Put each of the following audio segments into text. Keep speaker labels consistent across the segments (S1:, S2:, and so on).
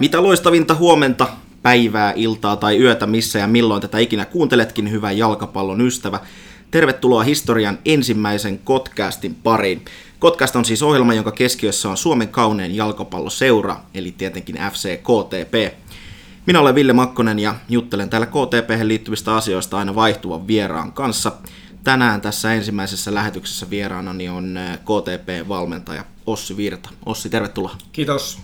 S1: Mitä loistavinta huomenta, päivää, iltaa tai yötä, missä ja milloin tätä ikinä kuunteletkin, hyvä jalkapallon ystävä. Tervetuloa historian ensimmäisen podcastin pariin. Podcast on siis ohjelma, jonka keskiössä on Suomen kaunein jalkapalloseura, eli tietenkin FC KTP. Minä olen Ville Makkonen ja juttelen täällä KTP liittyvistä asioista aina vaihtuvan vieraan kanssa. Tänään tässä ensimmäisessä lähetyksessä vieraanani on eh, KTP-valmentaja Ossi Virta. Ossi, tervetuloa.
S2: Kiitos.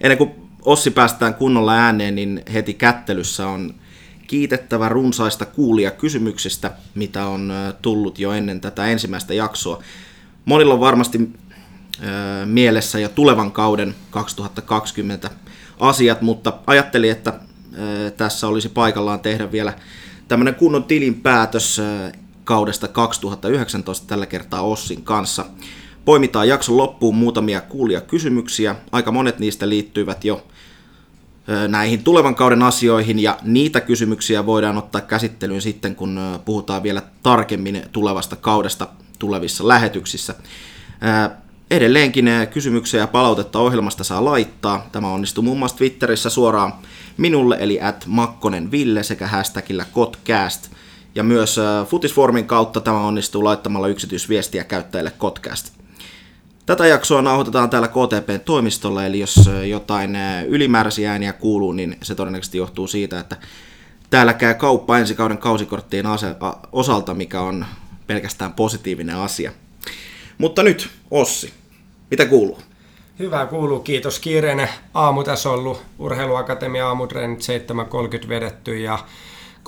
S1: Ennen kuin Ossi päästään kunnolla ääneen, niin heti kättelyssä on kiitettävä runsaista kuulia kysymyksistä, mitä on tullut jo ennen tätä ensimmäistä jaksoa. Monilla on varmasti mielessä jo tulevan kauden 2020 asiat, mutta ajattelin, että tässä olisi paikallaan tehdä vielä tämmöinen kunnon tilinpäätös kaudesta 2019 tällä kertaa Ossin kanssa. Poimitaan jakson loppuun muutamia kuulia kysymyksiä. Aika monet niistä liittyvät jo näihin tulevan kauden asioihin ja niitä kysymyksiä voidaan ottaa käsittelyyn sitten, kun puhutaan vielä tarkemmin tulevasta kaudesta tulevissa lähetyksissä. Edelleenkin kysymyksiä ja palautetta ohjelmasta saa laittaa. Tämä onnistuu muun muassa Twitterissä suoraan minulle, eli at Makkonen Ville sekä hashtagillä Kotcast. Ja myös Futisformin kautta tämä onnistuu laittamalla yksityisviestiä käyttäjille Kotcast. Tätä jaksoa nauhoitetaan täällä KTPn toimistolla, eli jos jotain ylimääräisiä ääniä kuuluu, niin se todennäköisesti johtuu siitä, että täällä käy kauppa ensi kauden kausikorttien osalta, mikä on pelkästään positiivinen asia. Mutta nyt, Ossi, mitä kuuluu?
S2: Hyvä kuuluu, kiitos. Kiireinen aamu tässä ollut. Urheiluakatemia aamutreenit 7.30 vedetty ja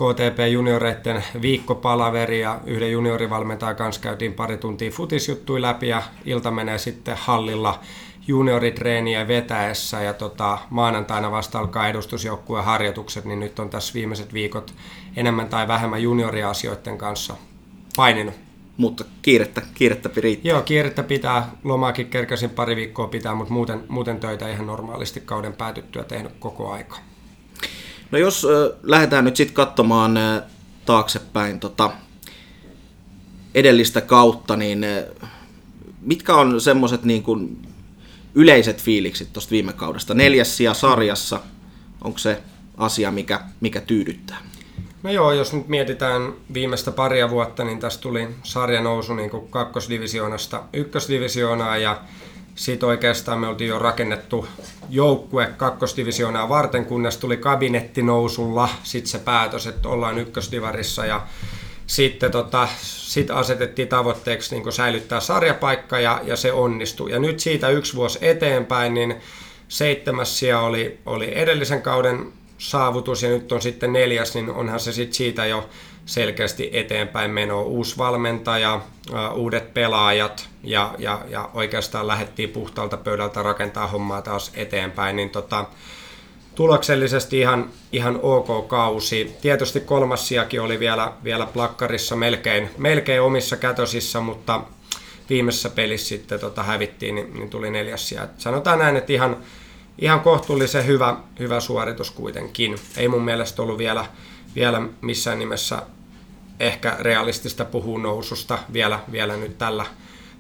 S2: KTP-junioreiden viikkopalaveri ja yhden juniorivalmentajan kanssa käytiin pari tuntia futisjuttui läpi ja ilta menee sitten hallilla junioritreeniä vetäessä ja tota, maanantaina vasta alkaa edustusjoukkueen harjoitukset, niin nyt on tässä viimeiset viikot enemmän tai vähemmän junioriasioiden kanssa paininut.
S1: Mutta kiirettä, kiirettä riittää.
S2: Joo, kiirettä pitää. Lomaakin kerkäsin pari viikkoa pitää, mutta muuten, muuten töitä ihan normaalisti kauden päätyttyä tehnyt koko aika.
S1: No jos äh, lähdetään nyt sitten katsomaan äh, taaksepäin tota, edellistä kautta, niin äh, mitkä on semmoiset niin kuin yleiset fiilikset tuosta viime kaudesta? Neljäs sija sarjassa, onko se asia, mikä, mikä tyydyttää?
S2: No joo, jos nyt mietitään viimeistä paria vuotta, niin tässä tuli sarjanousu niin kuin kakkosdivisioonasta ykkösdivisioonaan ja sitten oikeastaan me oltiin jo rakennettu joukkue kakkosdivisioonaa varten, kunnes tuli kabinettinousulla sitten se päätös, että ollaan ykkösdivarissa ja sitten tota, sit asetettiin tavoitteeksi niin säilyttää sarjapaikka ja, ja se onnistui. Ja nyt siitä yksi vuosi eteenpäin, niin seitsemäs sija oli, oli edellisen kauden saavutus ja nyt on sitten neljäs, niin onhan se sitten siitä jo selkeästi eteenpäin meno. Uusi valmentaja, uudet pelaajat ja, ja, ja oikeastaan lähdettiin puhtaalta pöydältä rakentaa hommaa taas eteenpäin, niin tota, tuloksellisesti ihan, ihan ok kausi. Tietysti kolmas sijakin oli vielä, vielä plakkarissa melkein, melkein omissa kätösissä, mutta viimeisessä pelissä sitten tota hävittiin, niin, niin tuli neljäs sija. Sanotaan näin, että ihan, ihan kohtuullisen hyvä, hyvä suoritus kuitenkin. Ei mun mielestä ollut vielä, vielä missään nimessä ehkä realistista puhua noususta vielä, vielä nyt tällä,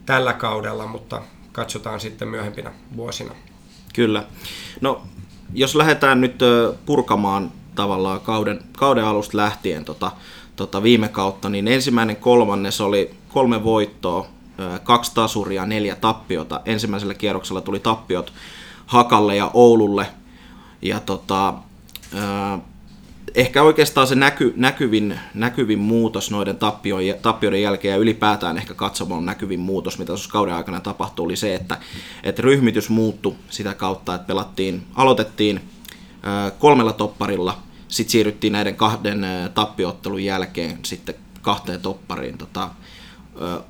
S2: tällä kaudella, mutta katsotaan sitten myöhempinä vuosina.
S1: Kyllä. No, jos lähdetään nyt purkamaan tavallaan kauden, kauden alusta lähtien tota, tota viime kautta, niin ensimmäinen kolmannes oli kolme voittoa, kaksi tasuria, neljä tappiota. Ensimmäisellä kierroksella tuli tappiot Hakalle ja Oululle. Ja tota, ehkä oikeastaan se näky, näkyvin, näkyvin muutos noiden tappioiden, tappioiden jälkeen ja ylipäätään ehkä katsomaan näkyvin muutos, mitä tuossa kauden aikana tapahtui, oli se, että, että ryhmitys muuttui sitä kautta, että pelattiin, aloitettiin kolmella topparilla, sitten siirryttiin näiden kahden tappioottelun jälkeen sitten kahteen toppariin. Tota,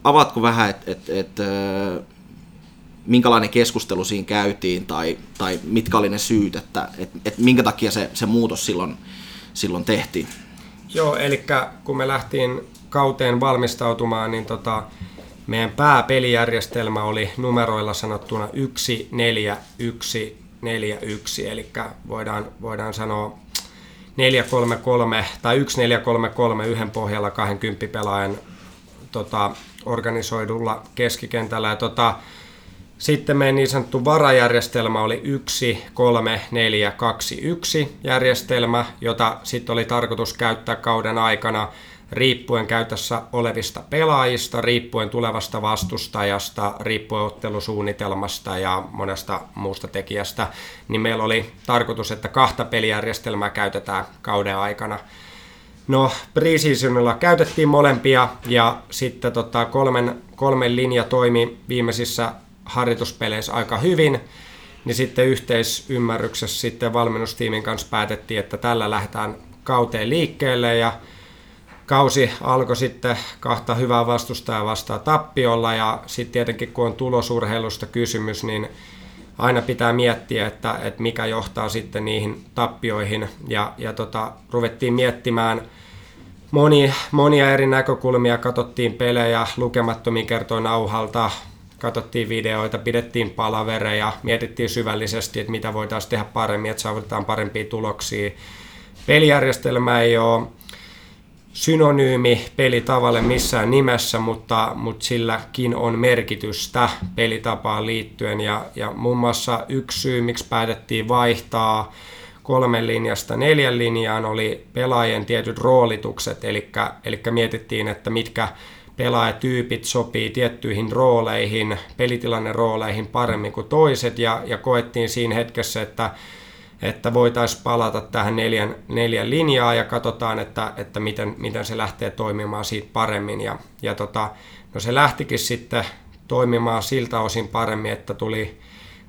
S1: avaatko vähän, että et, et, minkälainen keskustelu siinä käytiin tai, tai mitkä oli ne syyt, että et, et minkä takia se, se muutos silloin silloin tehtiin.
S2: Joo, eli kun me lähtiin kauteen valmistautumaan, niin tota, meidän pääpelijärjestelmä oli numeroilla sanottuna 1, 4, 1, 4, 1, eli voidaan, voidaan sanoa 4, 3, 3 tai 1, 4, 3, 3 yhden pohjalla 20 pelaajan tota, organisoidulla keskikentällä. Ja tota, Sitten meidän niin sanottu varajärjestelmä oli 1, 3, 4, 2, 1 järjestelmä, jota sitten oli tarkoitus käyttää kauden aikana riippuen käytössä olevista pelaajista, riippuen tulevasta vastustajasta, riippuen ottelusuunnitelmasta ja monesta muusta tekijästä, niin meillä oli tarkoitus, että kahta pelijärjestelmää käytetään kauden aikana. No, preseasonilla käytettiin molempia ja sitten tota, kolmen, kolmen linja toimi viimeisissä harjoituspeleissä aika hyvin, niin sitten yhteisymmärryksessä sitten valmennustiimin kanssa päätettiin, että tällä lähdetään kauteen liikkeelle ja kausi alkoi sitten kahta hyvää vastustajaa vastaan tappiolla ja sitten tietenkin kun on tulosurheilusta kysymys, niin aina pitää miettiä, että, että mikä johtaa sitten niihin tappioihin. Ja, ja tota, ruvettiin miettimään moni, monia eri näkökulmia, katsottiin pelejä lukemattomia kertoin nauhalta, katsottiin videoita, pidettiin palavereja, mietittiin syvällisesti, että mitä voitaisiin tehdä paremmin, että saavutetaan parempia tuloksia. Pelijärjestelmä ei ole synonyymi pelitavalle missään nimessä, mutta, mutta silläkin on merkitystä pelitapaan liittyen. Ja, ja muun muassa yksi syy, miksi päätettiin vaihtaa kolmen linjasta neljän linjaan, oli pelaajien tietyt roolitukset, eli, mietittiin, että mitkä pelaajatyypit sopii tiettyihin rooleihin, pelitilanne rooleihin paremmin kuin toiset, ja, ja koettiin siinä hetkessä, että että voitaisiin palata tähän neljän, neljän linjaa ja katsotaan, että, että miten, miten se lähtee toimimaan siitä paremmin. Ja, ja tota, no se lähtikin sitten toimimaan siltä osin paremmin, että tuli,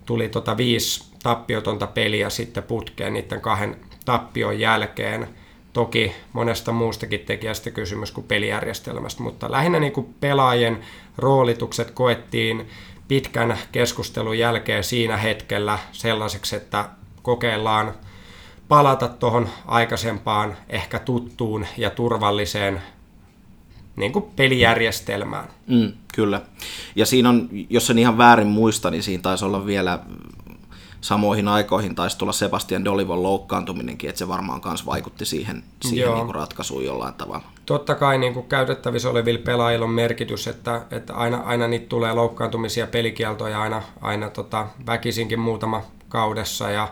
S2: tuli tota viisi tappiotonta peliä sitten putkeen niiden kahden tappion jälkeen. Toki monesta muustakin tekijästä kysymys kuin pelijärjestelmästä, mutta lähinnä niin kuin pelaajien roolitukset koettiin pitkän keskustelun jälkeen siinä hetkellä sellaiseksi, että kokeillaan palata tuohon aikaisempaan, ehkä tuttuun ja turvalliseen niin kuin pelijärjestelmään.
S1: Mm, kyllä. Ja siinä on, jos en ihan väärin muista, niin siinä taisi olla vielä samoihin aikoihin taisi tulla Sebastian Dolivon loukkaantuminenkin, että se varmaan myös vaikutti siihen, siihen niin kuin ratkaisuun jollain tavalla.
S2: Totta kai niin kuin käytettävissä olevilla pelaajilla on merkitys, että, että aina, aina niitä tulee loukkaantumisia, pelikieltoja aina, aina tota, väkisinkin muutama kaudessa ja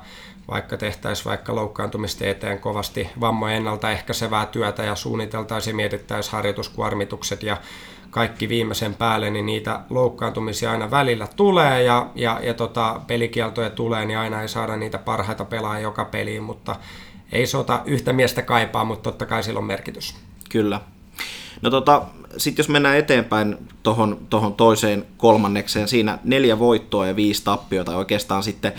S2: vaikka tehtäisiin vaikka loukkaantumista eteen kovasti vammojen ennaltaehkäisevää työtä ja suunniteltaisiin ja mietittäisiin harjoituskuormitukset ja kaikki viimeisen päälle, niin niitä loukkaantumisia aina välillä tulee ja, ja, ja tota, pelikieltoja tulee, niin aina ei saada niitä parhaita pelaajia joka peliin, mutta ei sota yhtä miestä kaipaa, mutta totta kai sillä on merkitys.
S1: Kyllä. No tota, sitten jos mennään eteenpäin tuohon tohon toiseen kolmannekseen, siinä neljä voittoa ja viisi tappiota oikeastaan sitten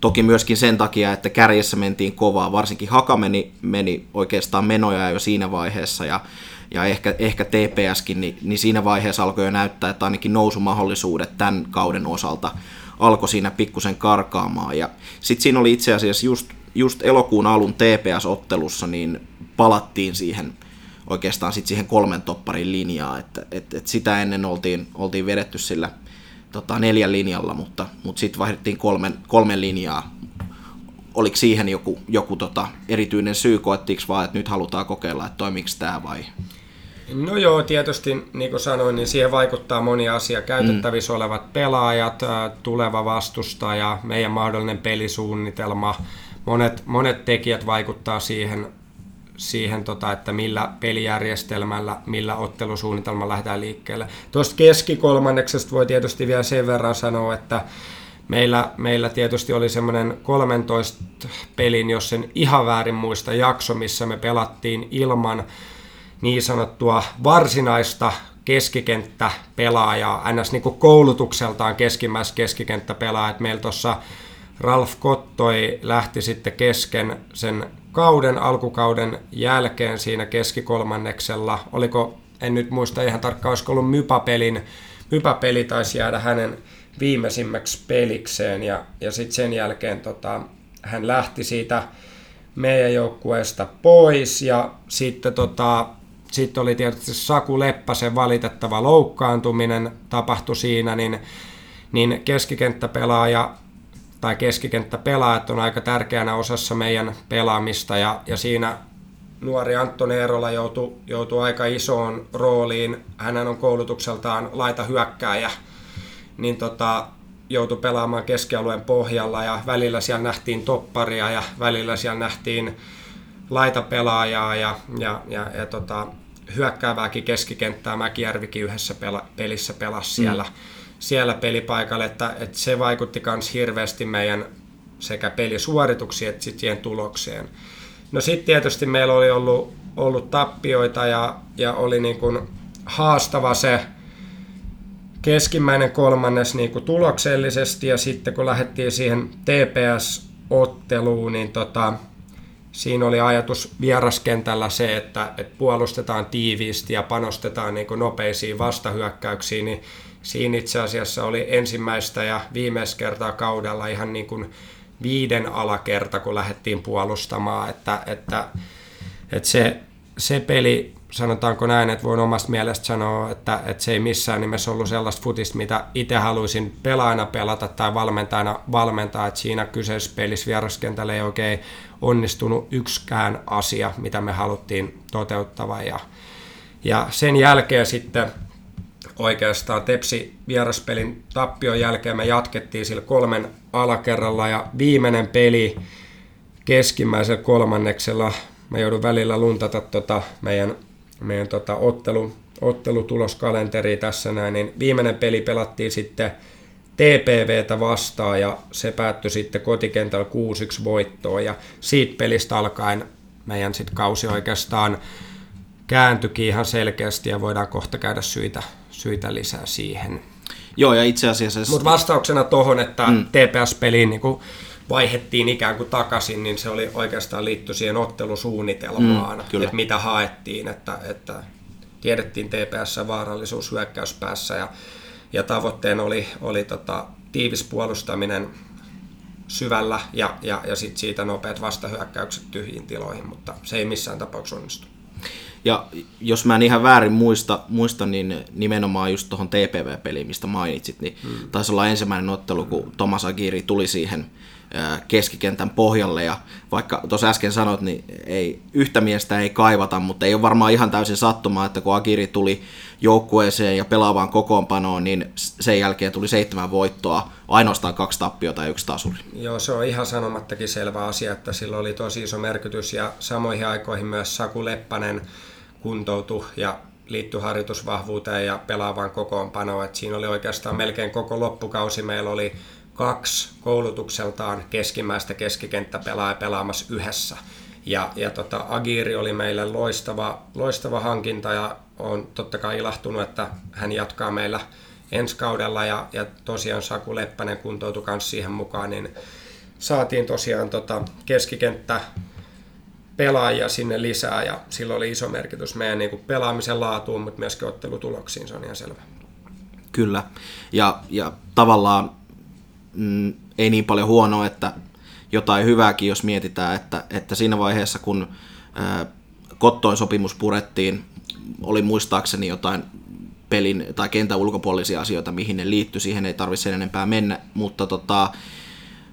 S1: Toki myöskin sen takia, että kärjessä mentiin kovaa, varsinkin Haka meni, meni oikeastaan menoja jo siinä vaiheessa ja, ja ehkä, ehkä TPSkin, niin, niin siinä vaiheessa alkoi jo näyttää, että ainakin nousumahdollisuudet tämän kauden osalta alkoi siinä pikkusen karkaamaan. Ja sitten siinä oli itse asiassa just, just elokuun alun TPS-ottelussa, niin palattiin siihen oikeastaan sit siihen kolmen topparin linjaa, että et, et sitä ennen oltiin, oltiin vedetty sillä – tota, neljän linjalla, mutta, mutta sitten vaihdettiin kolmen, kolmen linjaa. Oliko siihen joku, joku tota, erityinen syy, koettiinko vaan, että nyt halutaan kokeilla, että toimiko tämä vai?
S2: No joo, tietysti niin kuin sanoin, niin siihen vaikuttaa moni asia. Käytettävissä mm. olevat pelaajat, tuleva vastustaja, meidän mahdollinen pelisuunnitelma, monet, monet tekijät vaikuttaa siihen siihen, tota, että millä pelijärjestelmällä, millä ottelusuunnitelmalla lähdetään liikkeelle. Tuosta keskikolmanneksesta voi tietysti vielä sen verran sanoa, että meillä, meillä tietysti oli semmoinen 13 pelin, jos sen ihan väärin muista, jakso, missä me pelattiin ilman niin sanottua varsinaista keskikenttäpelaajaa, ns. Niin koulutukseltaan keskimmäis keskikenttäpelaaja. Meillä tuossa Ralf Kottoi lähti sitten kesken sen kauden, alkukauden jälkeen siinä keskikolmanneksella. Oliko, en nyt muista ihan tarkkaan, olisiko ollut Mypapelin, Mypapeli taisi jäädä hänen viimeisimmäksi pelikseen ja, ja sitten sen jälkeen tota, hän lähti siitä meidän joukkueesta pois ja sitten tota, sitten oli tietysti Saku Leppäsen valitettava loukkaantuminen tapahtui siinä, niin, niin keskikenttäpelaaja tai keskikenttäpelaajat on aika tärkeänä osassa meidän pelaamista ja, ja siinä nuori Antton Eerola joutui, joutui aika isoon rooliin. Hän on koulutukseltaan laita hyökkääjä. Niin tota, joutui pelaamaan keskialueen pohjalla ja välillä siellä nähtiin topparia ja välillä siellä nähtiin laitapelaajaa ja, ja, ja, ja tota, hyökkäävääkin keskikenttää Mäkijärvikin yhdessä pela, pelissä pelasi siellä, mm. siellä pelipaikalle, että, että se vaikutti myös hirveästi meidän sekä pelisuorituksiin että sitten siihen tulokseen. No sitten tietysti meillä oli ollut, ollut tappioita ja, ja oli niin kuin haastava se keskimmäinen kolmannes niin kuin tuloksellisesti ja sitten kun lähdettiin siihen TPS-otteluun, niin tota, siinä oli ajatus vieraskentällä se, että, että puolustetaan tiiviisti ja panostetaan niin kuin nopeisiin vastahyökkäyksiin, niin siinä itse asiassa oli ensimmäistä ja viimeistä kertaa kaudella ihan niin kuin viiden alakerta, kun lähdettiin puolustamaan, että, että, että se, se peli, sanotaanko näin, että voin omasta mielestä sanoa, että, että se ei missään nimessä ollut sellaista futista, mitä itse haluaisin pelaajana pelata tai valmentajana valmentaa, että siinä kyseisessä pelissä vieraskentällä ei oikein onnistunut yksikään asia, mitä me haluttiin toteuttava. Ja, ja sen jälkeen sitten oikeastaan Tepsi vieraspelin tappion jälkeen me jatkettiin sillä kolmen alakerralla ja viimeinen peli keskimmäisellä kolmanneksella mä joudun välillä luntata tota meidän, meidän tota ottelu, ottelutuloskalenteri tässä näin, niin viimeinen peli pelattiin sitten TPVtä vastaan ja se päättyi sitten kotikentällä 6-1 voittoon ja siitä pelistä alkaen meidän sit kausi oikeastaan kääntyikin ihan selkeästi ja voidaan kohta käydä syitä, syitä lisää siihen.
S1: Joo, ja itse asiassa...
S2: Mutta vastauksena tuohon, että mm. TPS-peliin niin vaihettiin ikään kuin takaisin, niin se oli oikeastaan liitty siihen ottelusuunnitelmaan, mm, että mitä haettiin, että, että tiedettiin TPS vaarallisuus hyökkäyspäässä ja, ja tavoitteen oli, oli tota, tiivis puolustaminen syvällä ja, ja, ja sit siitä nopeat vastahyökkäykset tyhjiin tiloihin, mutta se ei missään tapauksessa onnistu.
S1: Ja jos mä en ihan väärin muista, muista niin nimenomaan just tuohon TPV-peliin, mistä mainitsit, niin hmm. taisi olla ensimmäinen ottelu, kun Thomas Agiri tuli siihen keskikentän pohjalle ja vaikka tuossa äsken sanoit, niin ei, yhtä miestä ei kaivata, mutta ei ole varmaan ihan täysin sattumaa, että kun Agiri tuli joukkueeseen ja pelaavaan kokoonpanoon, niin sen jälkeen tuli seitsemän voittoa, ainoastaan kaksi tappiota ja yksi tasuri.
S2: Joo, se on ihan sanomattakin selvä asia, että sillä oli tosi iso merkitys ja samoihin aikoihin myös Saku Leppänen kuntoutui ja liittyi harjoitusvahvuuteen ja pelaavaan kokoonpanoon. Et siinä oli oikeastaan melkein koko loppukausi. Meillä oli kaksi koulutukseltaan keskimmäistä keskikenttäpelaajaa pelaamassa yhdessä. Ja, ja tota, Agiri oli meille loistava, loistava hankinta ja on totta kai ilahtunut, että hän jatkaa meillä ensi kaudella ja, ja tosiaan Saku Leppänen kuntoutui myös siihen mukaan, niin saatiin tosiaan tota keskikenttä pelaajia sinne lisää ja sillä oli iso merkitys meidän niin pelaamisen laatuun, mutta myöskin ottelutuloksiin, se on ihan selvä.
S1: Kyllä, ja, ja tavallaan mm, ei niin paljon huonoa, että jotain hyvääkin, jos mietitään, että, että siinä vaiheessa, kun ää, Kottoin sopimus purettiin, oli muistaakseni jotain pelin tai kentän ulkopuolisia asioita, mihin ne liittyi, siihen ei tarvitse sen enempää mennä, mutta tota,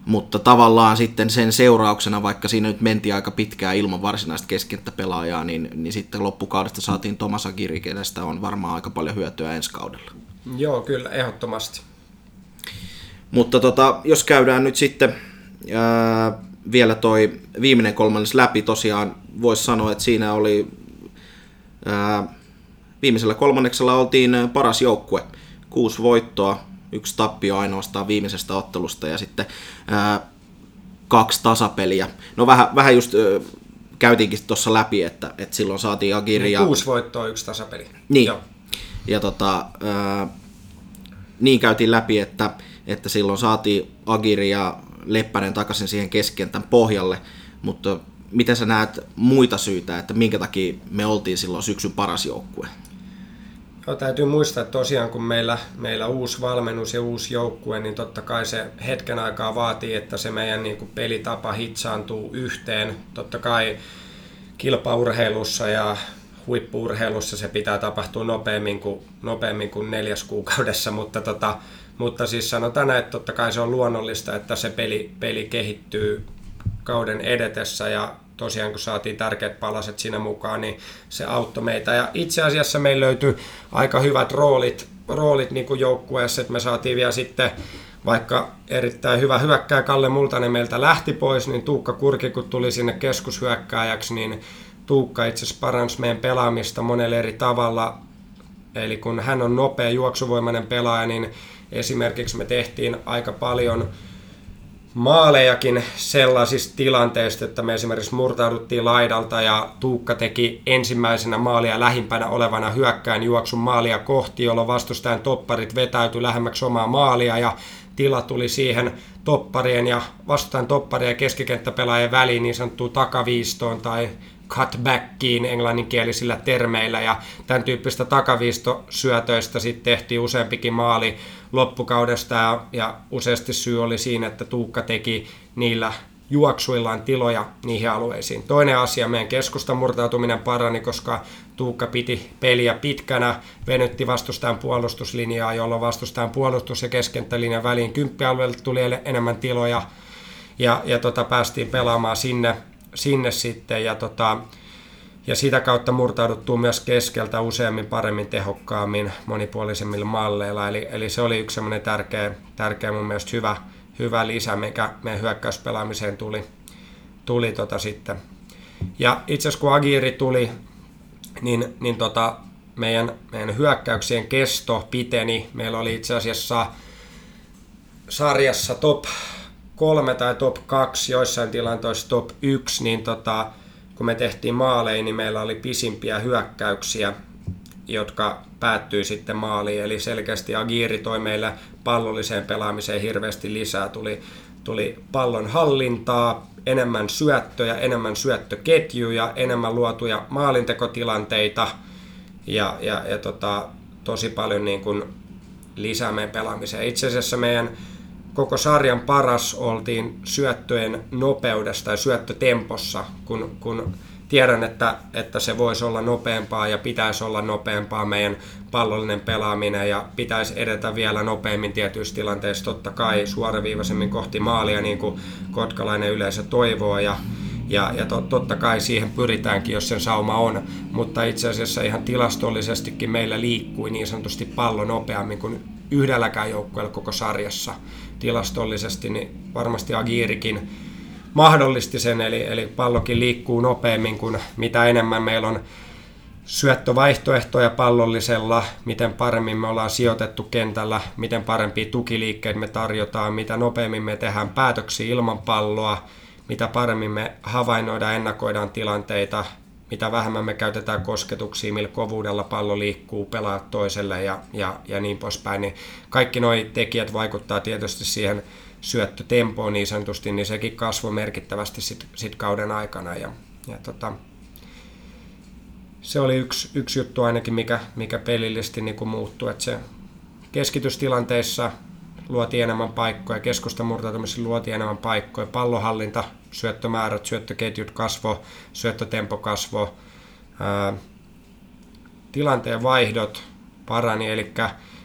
S1: mutta tavallaan sitten sen seurauksena, vaikka siinä nyt mentiin aika pitkään ilman varsinaista pelaajaa, niin, niin sitten loppukaudesta saatiin Tomas Agiri, kenestä on varmaan aika paljon hyötyä ensi kaudella.
S2: Joo, kyllä, ehdottomasti.
S1: Mutta tota, jos käydään nyt sitten ää, vielä toi viimeinen kolmannes läpi, tosiaan voisi sanoa, että siinä oli ää, viimeisellä kolmanneksella oltiin paras joukkue. Kuusi voittoa, yksi tappio ainoastaan viimeisestä ottelusta ja sitten ää, kaksi tasapeliä. No vähän, vähän just ää, käytiinkin tuossa läpi, että, että silloin saatiin Agiri ja...
S2: Kuusi voittoa, yksi tasapeli.
S1: Niin. Joo. Ja tota, ää, niin käytiin läpi, että, että silloin saatiin Agiri ja Leppänen takaisin siihen keskentän pohjalle, mutta miten sä näet muita syitä, että minkä takia me oltiin silloin syksyn paras joukkue?
S2: Joo, täytyy muistaa, että tosiaan kun meillä, meillä uusi valmennus ja uusi joukkue, niin totta kai se hetken aikaa vaatii, että se meidän niin kuin pelitapa hitsaantuu yhteen. Totta kai kilpaurheilussa ja huippuurheilussa se pitää tapahtua nopeammin kuin, nopeammin kuin neljäs kuukaudessa, mutta, tota, mutta siis sanotaan, että totta kai se on luonnollista, että se peli, peli kehittyy kauden edetessä ja tosiaan kun saatiin tärkeät palaset siinä mukaan, niin se auttoi meitä. Ja itse asiassa meillä löytyi aika hyvät roolit, roolit niin kuin joukkueessa, että me saatiin vielä sitten vaikka erittäin hyvä hyökkää Kalle Multanen meiltä lähti pois, niin Tuukka Kurki kun tuli sinne keskushyökkääjäksi, niin Tuukka itse asiassa paransi meidän pelaamista monella eri tavalla. Eli kun hän on nopea, juoksuvoimainen pelaaja, niin esimerkiksi me tehtiin aika paljon maalejakin sellaisista tilanteista, että me esimerkiksi murtauduttiin laidalta ja Tuukka teki ensimmäisenä maalia lähimpänä olevana hyökkään juoksun maalia kohti, jolloin vastustajan topparit vetäytyi lähemmäksi omaa maalia ja tila tuli siihen topparien ja vastustajan topparien ja keskikenttäpelaajien väliin niin sanottuun takaviistoon tai cutbackiin englanninkielisillä termeillä ja tämän tyyppistä takaviistosyötöistä sitten tehtiin useampikin maali loppukaudesta ja, ja useasti syy oli siinä, että Tuukka teki niillä juoksuillaan tiloja niihin alueisiin. Toinen asia, meidän keskustan murtautuminen parani, koska Tuukka piti peliä pitkänä, venytti vastustajan puolustuslinjaa, jolloin vastustajan puolustus- ja keskenttälinjan väliin kymppialueelle tuli enemmän tiloja ja, ja tota, päästiin pelaamaan sinne sinne sitten ja, tota, ja sitä kautta murtauduttuu myös keskeltä useammin, paremmin, tehokkaammin, monipuolisemmilla malleilla. Eli, eli se oli yksi semmoinen tärkeä, tärkeä mun mielestä hyvä, hyvä lisä, mikä meidän hyökkäyspelaamiseen tuli, tuli tota sitten. Ja itse asiassa kun Agiri tuli, niin, niin tota, meidän, meidän hyökkäyksien kesto piteni. Meillä oli itse asiassa sarjassa top kolme tai top kaksi, joissain tilanteissa top yksi, niin tota, kun me tehtiin maaleja, niin meillä oli pisimpiä hyökkäyksiä, jotka päättyi sitten maaliin. Eli selkeästi Agiri toi meille pallolliseen pelaamiseen hirveästi lisää. Tuli, tuli pallon hallintaa, enemmän syöttöjä, enemmän syöttöketjuja, enemmän luotuja maalintekotilanteita ja, ja, ja tota, tosi paljon niin kuin lisää meidän pelaamiseen. Itse asiassa meidän koko sarjan paras oltiin syöttöjen nopeudesta ja syöttötempossa, kun, kun tiedän, että, että se voisi olla nopeampaa ja pitäisi olla nopeampaa meidän pallollinen pelaaminen ja pitäisi edetä vielä nopeammin tietyissä tilanteissa totta kai suoraviivaisemmin kohti maalia niin kuin kotkalainen yleisö toivoo ja, ja, ja totta kai siihen pyritäänkin, jos sen sauma on, mutta itse asiassa ihan tilastollisestikin meillä liikkui niin sanotusti pallo nopeammin kuin yhdelläkään joukkueella koko sarjassa tilastollisesti, niin varmasti Agirikin mahdollisti sen, eli, eli pallokin liikkuu nopeammin kuin mitä enemmän. Meillä on syöttövaihtoehtoja pallollisella, miten paremmin me ollaan sijoitettu kentällä, miten parempia tukiliikkeitä me tarjotaan, mitä nopeammin me tehdään päätöksiä ilman palloa, mitä paremmin me havainnoidaan, ennakoidaan tilanteita, mitä vähemmän me käytetään kosketuksia, millä kovuudella pallo liikkuu, pelaa toiselle ja, ja, ja niin poispäin, niin kaikki nuo tekijät vaikuttaa tietysti siihen syöttötempoon niin sanotusti, niin sekin kasvoi merkittävästi sit, sit kauden aikana. Ja, ja tota, se oli yksi, yksi juttu ainakin, mikä, mikä pelillisesti niin muuttui, että se keskitystilanteissa luotiin enemmän paikkoja, keskustan murtautumisessa luotiin enemmän paikkoja, pallohallinta, syöttömäärät, syöttöketjut kasvo, syöttötempo kasvo, tilanteen vaihdot parani, eli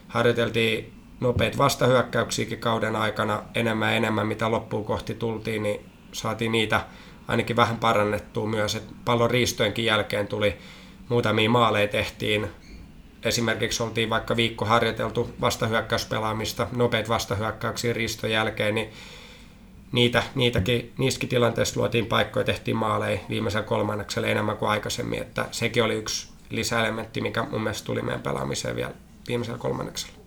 S2: harjoiteltiin nopeita vastahyökkäyksiäkin kauden aikana enemmän ja enemmän, mitä loppuun kohti tultiin, niin saatiin niitä ainakin vähän parannettua myös, että pallon riistojenkin jälkeen tuli muutamia maaleja tehtiin, esimerkiksi oltiin vaikka viikko harjoiteltu vastahyökkäyspelaamista, nopeita vastahyökkäyksiä riiston jälkeen, niin niitä, niitäkin, niissäkin tilanteissa luotiin paikkoja, tehtiin maaleja viimeisellä kolmanneksella enemmän kuin aikaisemmin, että sekin oli yksi lisäelementti, mikä mun mielestä tuli meidän pelaamiseen vielä viimeisellä kolmanneksella.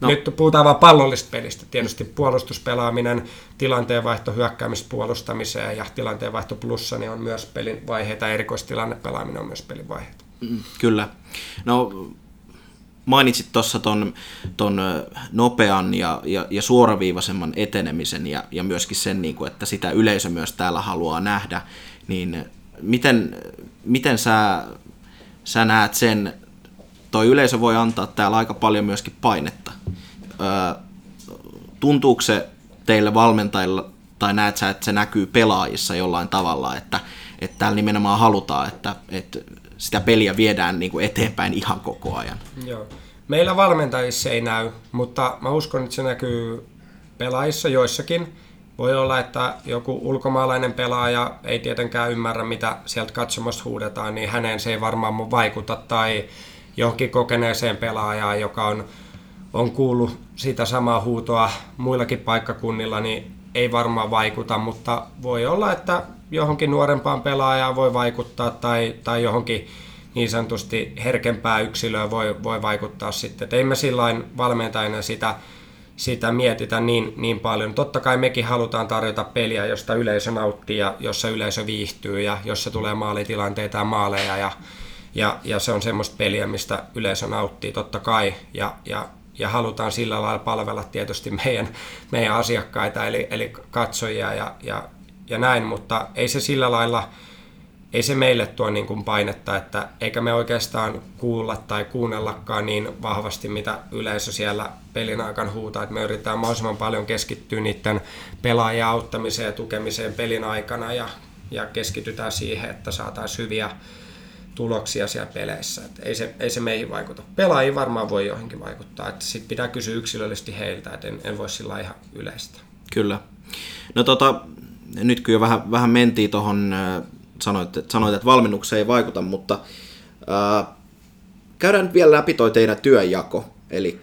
S2: No. Nyt puhutaan vain pallollista pelistä. Tietysti puolustuspelaaminen, tilanteenvaihto hyökkäämispuolustamiseen ja tilanteenvaihto plussa niin on myös pelin vaiheita. Erikoistilannepelaaminen on myös pelin vaiheita.
S1: Kyllä. No mainitsit tuossa ton, ton nopean ja, ja, ja suoraviivaisemman etenemisen ja, ja myöskin sen, niin kuin, että sitä yleisö myös täällä haluaa nähdä, niin miten, miten sä, sä näet sen, toi yleisö voi antaa täällä aika paljon myöskin painetta. Tuntuuko se teille valmentajilla, tai näet sä, että se näkyy pelaajissa jollain tavalla, että, että täällä nimenomaan halutaan, että, että sitä peliä viedään niin kuin eteenpäin ihan koko ajan.
S2: Joo. Meillä valmentajissa ei näy, mutta mä uskon, että se näkyy pelaajissa joissakin. Voi olla, että joku ulkomaalainen pelaaja ei tietenkään ymmärrä, mitä sieltä katsomosta huudetaan, niin häneen se ei varmaan vaikuta. Tai johonkin kokeneeseen pelaajaan, joka on on kuullut sitä samaa huutoa muillakin paikkakunnilla, niin ei varmaan vaikuta, mutta voi olla, että johonkin nuorempaan pelaajaan voi vaikuttaa tai, tai johonkin niin sanotusti herkempää yksilöä voi, voi vaikuttaa sitten. Et ei me sillain valmentajana sitä, sitä mietitä niin, niin paljon. Totta kai mekin halutaan tarjota peliä, josta yleisö nauttii ja jossa yleisö viihtyy ja jossa tulee maalitilanteita ja maaleja ja, ja, ja se on semmoista peliä, mistä yleisö nauttii totta kai ja, ja, ja halutaan sillä lailla palvella tietysti meidän, meidän asiakkaita eli, eli katsojia ja, ja, ja näin, mutta ei se sillä lailla – ei se meille tuo niin kuin painetta, että eikä me oikeastaan kuulla tai kuunnellakaan niin vahvasti, mitä yleisö siellä pelin aikana huutaa, että me yritetään mahdollisimman paljon keskittyä niiden pelaajien auttamiseen ja tukemiseen pelin aikana ja, ja keskitytään siihen, että saataisiin hyviä tuloksia siellä peleissä. Että ei, se, ei se meihin vaikuta. Pelaajiin varmaan voi johonkin vaikuttaa, että sit pitää kysyä yksilöllisesti heiltä, että en, en voi sillä ihan yleistä.
S1: Kyllä. No tota, nyt jo vähän, vähän mentiin tuohon sanoit, sanoit, että valmennukseen ei vaikuta, mutta ää, käydään nyt vielä läpi toi teidän työnjako, eli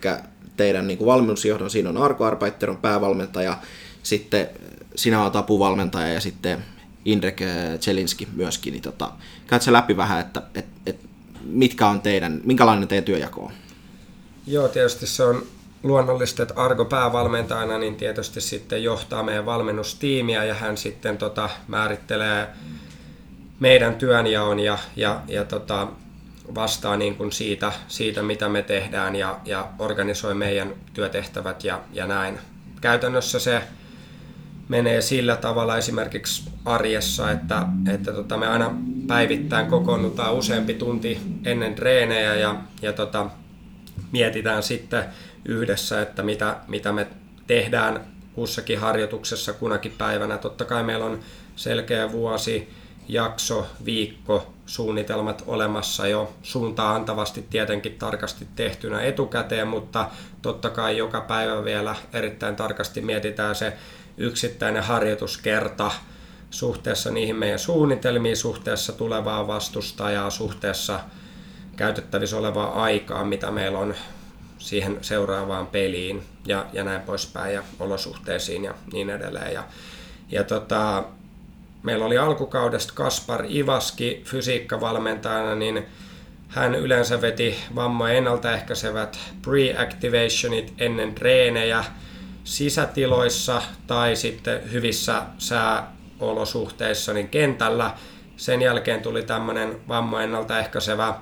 S1: teidän niin kuin valmennusjohdon, siinä on Arko Arbeiter on päävalmentaja, sitten sinä olet apuvalmentaja ja sitten Indrek Zelinski myöskin, niin tota, käyt se läpi vähän, että et, et, mitkä on teidän, minkälainen teidän työjako on?
S2: Joo, tietysti se on luonnollista, että Argo päävalmentajana niin tietysti sitten johtaa meidän valmennustiimiä ja hän sitten tota, määrittelee meidän työnjaon ja, ja, ja tota, vastaa niin kuin siitä, siitä, mitä me tehdään ja, ja organisoi meidän työtehtävät ja, ja näin. Käytännössä se menee sillä tavalla esimerkiksi arjessa, että, että tota, me aina päivittäin kokoonnutaan useampi tunti ennen treenejä ja, ja tota, mietitään sitten yhdessä, että mitä, mitä me tehdään kussakin harjoituksessa kunakin päivänä. Totta kai meillä on selkeä vuosi, jakso, viikko, suunnitelmat olemassa jo suuntaa antavasti tietenkin tarkasti tehtynä etukäteen, mutta totta kai joka päivä vielä erittäin tarkasti mietitään se yksittäinen harjoituskerta suhteessa niihin meidän suunnitelmiin, suhteessa tulevaa vastustajaa, suhteessa käytettävissä olevaa aikaa, mitä meillä on siihen seuraavaan peliin ja, ja näin poispäin ja olosuhteisiin ja niin edelleen. Ja, ja tota, meillä oli alkukaudesta Kaspar Ivaski fysiikkavalmentajana, niin hän yleensä veti vammoja ennaltaehkäisevät pre-activationit ennen treenejä sisätiloissa tai sitten hyvissä sääolosuhteissa niin kentällä. Sen jälkeen tuli tämmöinen vammo ennaltaehkäisevä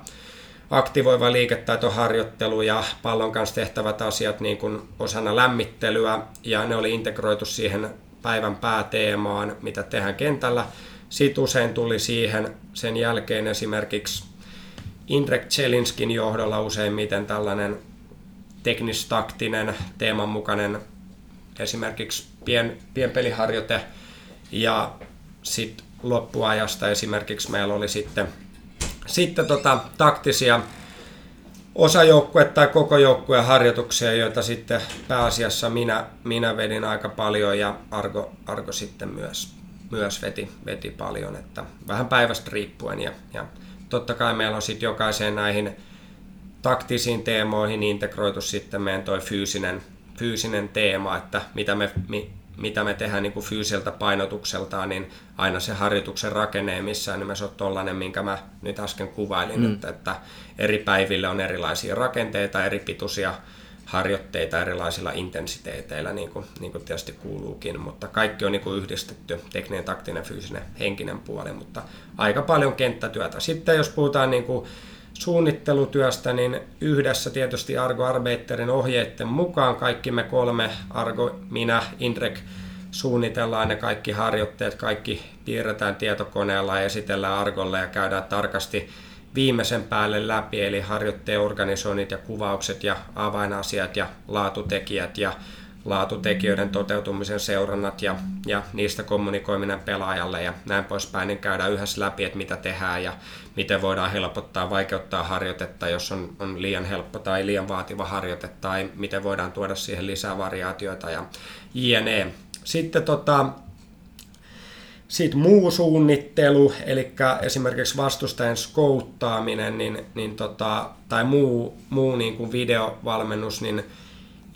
S2: aktivoiva liiketaitoharjoittelu ja pallon kanssa tehtävät asiat niin kuin osana lämmittelyä ja ne oli integroitu siihen päivän pääteemaan, mitä tehdään kentällä. Sitten usein tuli siihen sen jälkeen esimerkiksi Indrek Chelinskin johdolla useimmiten tällainen teknistaktinen teeman mukainen esimerkiksi pien, pienpeliharjoite ja sitten loppuajasta esimerkiksi meillä oli sitten, sitten tota, taktisia osajoukkue tai koko joukkueen harjoituksia, joita sitten pääasiassa minä, minä vedin aika paljon ja Argo, Argo sitten myös, myös veti, veti paljon, että vähän päivästä riippuen. Ja, ja totta kai meillä on sitten jokaiseen näihin taktisiin teemoihin integroitu sitten meidän toi fyysinen, fyysinen teema, että mitä me, mi, mitä me tehdään niin kuin fyysiltä painotukseltaan, niin aina se harjoituksen rakenne ei missään nimessä ole tollainen, minkä mä nyt äsken kuvailin, mm. että, että eri päivillä on erilaisia rakenteita, eri pituisia harjoitteita erilaisilla intensiteeteillä, niin kuin, niin kuin tietysti kuuluukin, mutta kaikki on niin kuin yhdistetty, tekninen, taktinen, fyysinen, henkinen puoli, mutta aika paljon kenttätyötä. Sitten jos puhutaan niin kuin suunnittelutyöstä, niin yhdessä tietysti Argo Arbeiterin ohjeiden mukaan kaikki me kolme, Argo, minä, Indrek, suunnitellaan ne kaikki harjoitteet, kaikki piirretään tietokoneella esitellään Argolle ja käydään tarkasti viimeisen päälle läpi, eli harjoitteen organisoinnit ja kuvaukset ja avainasiat ja laatutekijät ja laatutekijöiden toteutumisen seurannat ja, ja niistä kommunikoiminen pelaajalle ja näin poispäin, niin käydään yhdessä läpi, että mitä tehdään ja miten voidaan helpottaa, vaikeuttaa harjoitetta, jos on, on liian helppo tai liian vaativa harjoite, tai miten voidaan tuoda siihen lisää variaatioita ja jne. Sitten tota, sitten muu suunnittelu, eli esimerkiksi vastustajan skouttaaminen niin, niin tota, tai muu, muu niin kuin videovalmennus, niin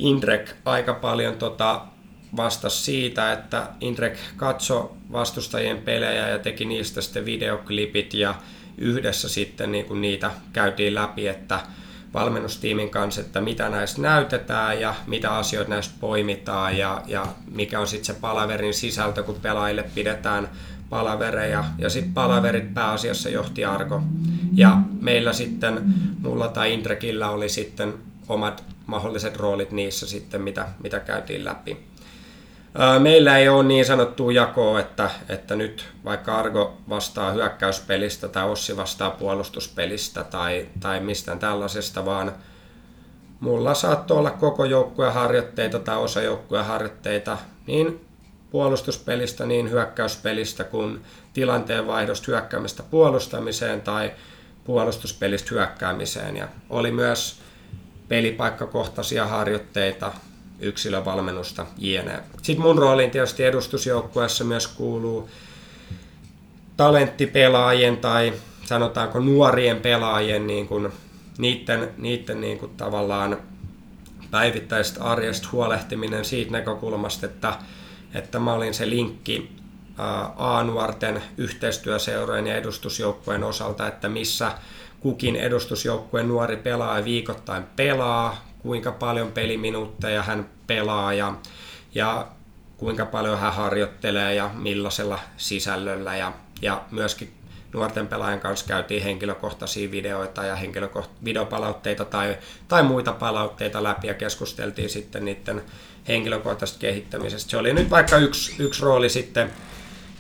S2: Indrek aika paljon tota, vastasi siitä, että Indrek katsoi vastustajien pelejä ja teki niistä sitten videoklipit ja yhdessä sitten niin kuin niitä käytiin läpi, että valmennustiimin kanssa, että mitä näistä näytetään ja mitä asioita näistä poimitaan ja, ja mikä on sitten se palaverin sisältö, kun pelaajille pidetään palavereja. Ja sitten palaverit pääasiassa johti Argo. Ja meillä sitten, mulla tai Indrekillä oli sitten omat mahdolliset roolit niissä sitten, mitä, mitä käytiin läpi. Meillä ei ole niin sanottua jakoa, että, että nyt vaikka Argo vastaa hyökkäyspelistä tai Ossi vastaa puolustuspelistä tai, tai mistään tällaisesta, vaan mulla saattoi olla koko joukkueen harjoitteita tai osa joukkueen harjoitteita niin puolustuspelistä, niin hyökkäyspelistä kuin tilanteen vaihdosta hyökkäämistä puolustamiseen tai puolustuspelistä hyökkäämiseen. Ja oli myös pelipaikkakohtaisia harjoitteita, yksilövalmennusta, jne. Sitten mun rooliin tietysti edustusjoukkueessa myös kuuluu talenttipelaajien tai sanotaanko nuorien pelaajien niin kuin, niiden, niiden niin kuin tavallaan päivittäistä arjesta huolehtiminen siitä näkökulmasta, että, että mä olin se linkki A-nuorten yhteistyöseurojen ja edustusjoukkueen osalta, että missä kukin edustusjoukkueen nuori pelaaja viikoittain pelaa, kuinka paljon peliminuutteja hän pelaa ja, ja kuinka paljon hän harjoittelee ja millaisella sisällöllä. Ja, ja myöskin nuorten pelaajien kanssa käytiin henkilökohtaisia videoita ja henkilökoht- videopalautteita tai, tai muita palautteita läpi ja keskusteltiin sitten niiden henkilökohtaisesta kehittämisestä. Se oli nyt vaikka yksi, yksi rooli sitten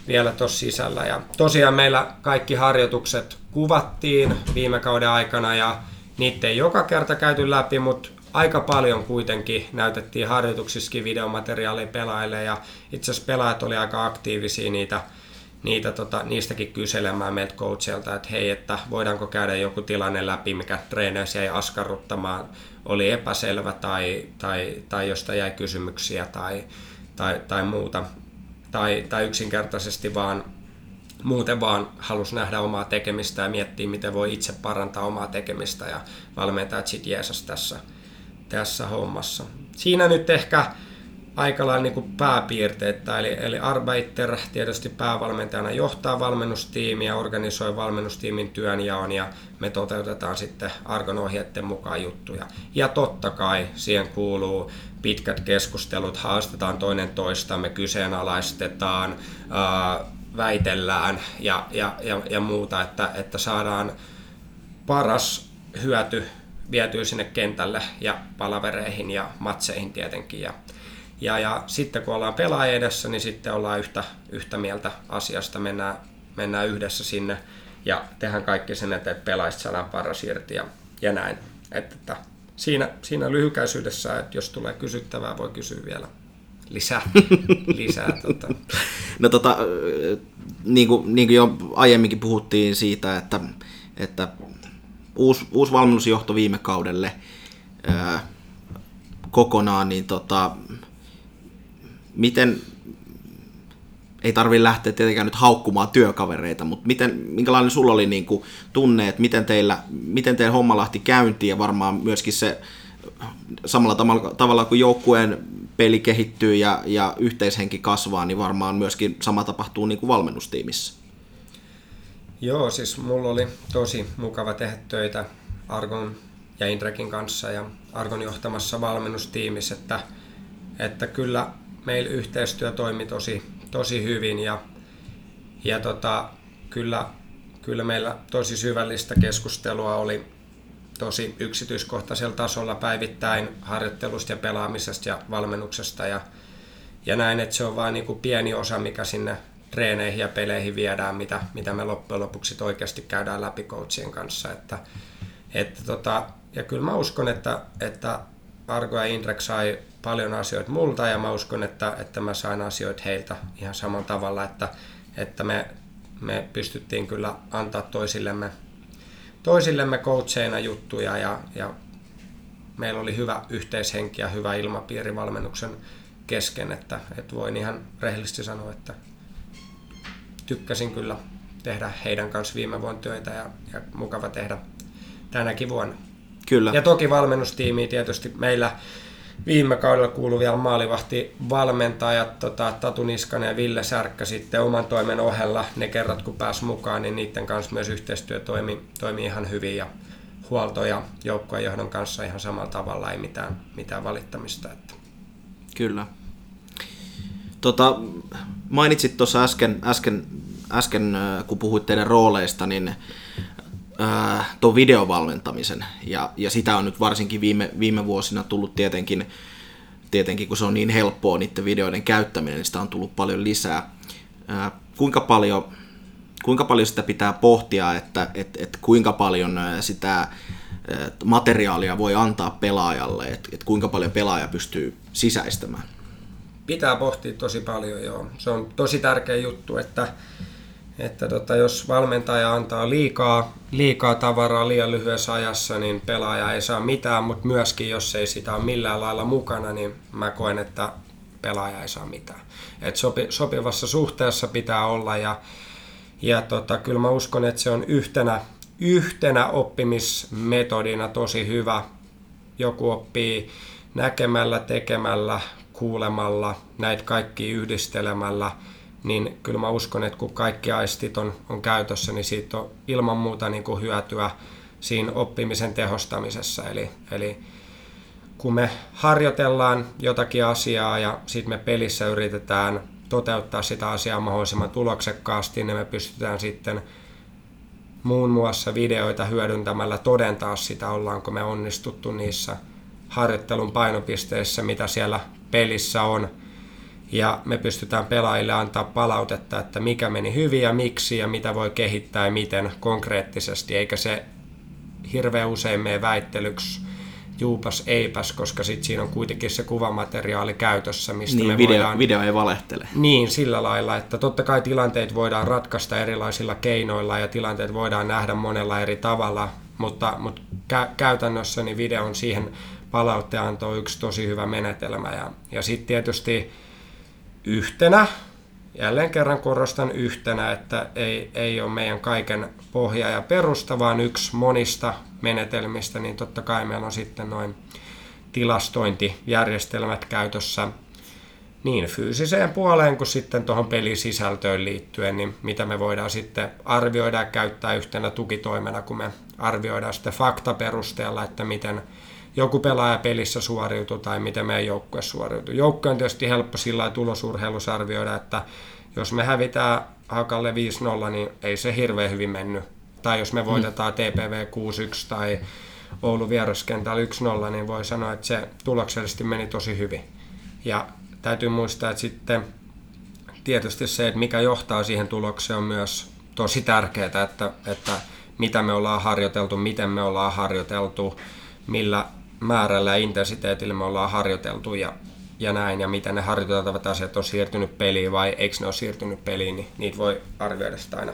S2: vielä tuossa sisällä. Ja tosiaan meillä kaikki harjoitukset kuvattiin viime kauden aikana ja niitä ei joka kerta käyty läpi, mutta aika paljon kuitenkin näytettiin harjoituksissakin videomateriaalia pelaajille ja itse asiassa pelaajat oli aika aktiivisia niitä, niitä tota, niistäkin kyselemään meiltä coachilta, että hei, että voidaanko käydä joku tilanne läpi, mikä treeneissä jäi askarruttamaan, oli epäselvä tai, tai, tai josta jäi kysymyksiä tai, tai, tai muuta. Tai, tai yksinkertaisesti vaan muuten vaan halus nähdä omaa tekemistä ja miettiä, miten voi itse parantaa omaa tekemistä ja valmentajat sitten Jeesus tässä tässä hommassa. Siinä nyt ehkä aika lailla niin pääpiirteet, eli, eli Arbeiter tietysti päävalmentajana johtaa valmennustiimiä, organisoi valmennustiimin työnjaon ja me toteutetaan sitten Argon ohjeiden mukaan juttuja. Ja totta kai siihen kuuluu pitkät keskustelut, haastetaan toinen toistamme, kyseenalaistetaan, ää, väitellään ja, ja, ja, ja muuta, että, että saadaan paras hyöty vietyy sinne kentälle ja palavereihin ja matseihin tietenkin. Ja, ja, ja sitten kun ollaan pelaajia edessä, niin sitten ollaan yhtä, yhtä mieltä asiasta, mennään, mennään yhdessä sinne ja tehdään kaikki sen, että pelaajista saadaan paras irti ja, ja näin. Että, että siinä, siinä lyhykäisyydessä, että jos tulee kysyttävää, voi kysyä vielä lisää. lisää tota.
S1: No tota, niin kuin, niin kuin jo aiemminkin puhuttiin siitä, että, että uusi, uusi valmennusjohto viime kaudelle ää, kokonaan, niin tota, miten, ei tarvi lähteä tietenkään nyt haukkumaan työkavereita, mutta miten, minkälainen sulla oli niin kuin, tunne, että miten, teillä, miten teidän homma lähti käyntiin ja varmaan myöskin se samalla tavalla, kuin joukkueen peli kehittyy ja, ja yhteishenki kasvaa, niin varmaan myöskin sama tapahtuu niin kuin valmennustiimissä.
S2: Joo, siis mulla oli tosi mukava tehdä töitä Argon ja Indrekin kanssa ja Argon johtamassa valmennustiimissä, että, että kyllä meillä yhteistyö toimi tosi, tosi hyvin ja, ja tota, kyllä, kyllä meillä tosi syvällistä keskustelua oli tosi yksityiskohtaisella tasolla päivittäin harjoittelusta ja pelaamisesta ja valmennuksesta ja, ja näin, että se on vain niin pieni osa, mikä sinne treeneihin ja peleihin viedään, mitä, mitä me loppujen lopuksi oikeasti käydään läpi coachien kanssa. Että, että tota, ja kyllä mä uskon, että, että Argo ja Indrek sai paljon asioita multa ja mä uskon, että, että mä sain asioita heiltä ihan samalla tavalla, että, että me, me pystyttiin kyllä antaa toisillemme, toisillemme coacheina juttuja ja, ja meillä oli hyvä yhteishenki ja hyvä ilmapiiri valmennuksen kesken, että, että voin ihan rehellisesti sanoa, että tykkäsin kyllä tehdä heidän kanssa viime vuonna töitä ja, ja mukava tehdä tänäkin vuonna.
S1: Kyllä.
S2: Ja toki valmennustiimi tietysti meillä, viime kaudella kuului vielä maalivahti valmentajat, tota, Tatu Niskanen ja Ville Särkkä sitten oman toimen ohella, ne kerrat kun pääs mukaan, niin niiden kanssa myös yhteistyö toimi, toimi ihan hyvin ja huolto ja joukkojen johdon kanssa ihan samalla tavalla, ei mitään, mitään valittamista. Että.
S1: Kyllä. Tota, mainitsit tuossa äsken, äsken, äsken, äh, kun puhuit teidän rooleista, niin äh, tuon videovalmentamisen, ja, ja sitä on nyt varsinkin viime, viime vuosina tullut tietenkin, tietenkin, kun se on niin helppoa niiden videoiden käyttäminen, niin sitä on tullut paljon lisää. Äh, kuinka paljon kuinka paljon sitä pitää pohtia, että et, et kuinka paljon äh, sitä materiaalia voi antaa pelaajalle, että et kuinka paljon pelaaja pystyy sisäistämään?
S2: Pitää pohtia tosi paljon, joo. Se on tosi tärkeä juttu, että, että tota, jos valmentaja antaa liikaa, liikaa tavaraa liian lyhyessä ajassa, niin pelaaja ei saa mitään, mutta myöskin jos ei sitä ole millään lailla mukana, niin mä koen, että pelaaja ei saa mitään. Et sopi, sopivassa suhteessa pitää olla ja, ja tota, kyllä mä uskon, että se on yhtenä, yhtenä oppimismetodina tosi hyvä. Joku oppii näkemällä, tekemällä, kuulemalla, näitä kaikki yhdistelemällä, niin kyllä mä uskon, että kun kaikki aistit on, on käytössä, niin siitä on ilman muuta niin kuin hyötyä siinä oppimisen tehostamisessa. Eli, eli kun me harjoitellaan jotakin asiaa ja sitten me pelissä yritetään toteuttaa sitä asiaa mahdollisimman tuloksekkaasti, niin me pystytään sitten muun muassa videoita hyödyntämällä todentaa sitä, ollaanko me onnistuttu niissä harjoittelun painopisteissä, mitä siellä pelissä on. Ja me pystytään pelaajille antaa palautetta, että mikä meni hyvin ja miksi ja mitä voi kehittää ja miten konkreettisesti, eikä se hirveän usein mene väittelyksi juupas eipäs, koska sit siinä on kuitenkin se kuvamateriaali käytössä, mistä
S1: niin,
S2: me
S1: video,
S2: voidaan...
S1: video ei valehtele.
S2: Niin, sillä lailla, että totta kai tilanteet voidaan ratkaista erilaisilla keinoilla ja tilanteet voidaan nähdä monella eri tavalla, mutta, mutta kä- käytännössä niin video on siihen palautteenanto on yksi tosi hyvä menetelmä. Ja, ja sitten tietysti yhtenä, jälleen kerran korostan yhtenä, että ei, ei ole meidän kaiken pohja ja perusta, vaan yksi monista menetelmistä, niin totta kai meillä on sitten noin tilastointijärjestelmät käytössä niin fyysiseen puoleen kuin sitten tuohon pelisisältöön liittyen, niin mitä me voidaan sitten arvioida ja käyttää yhtenä tukitoimena, kun me arvioidaan sitten faktaperusteella, että miten joku pelaaja pelissä suoriutuu tai miten meidän joukkue suoriutuu. Joukkue on tietysti helppo sillä tulosurheilussa arvioida, että jos me hävitään Hakalle 5-0, niin ei se hirveän hyvin mennyt. Tai jos me mm. voitetaan TPV 6-1 tai Oulu vieraskentällä 1-0, niin voi sanoa, että se tuloksellisesti meni tosi hyvin. Ja täytyy muistaa, että sitten tietysti se, että mikä johtaa siihen tulokseen on myös tosi tärkeää, että, että mitä me ollaan harjoiteltu, miten me ollaan harjoiteltu, millä määrällä ja intensiteetillä me ollaan harjoiteltu ja, ja näin, ja miten ne harjoiteltavat asiat on siirtynyt peliin vai eikö ne ole siirtynyt peliin, niin niitä voi arvioida sitä aina.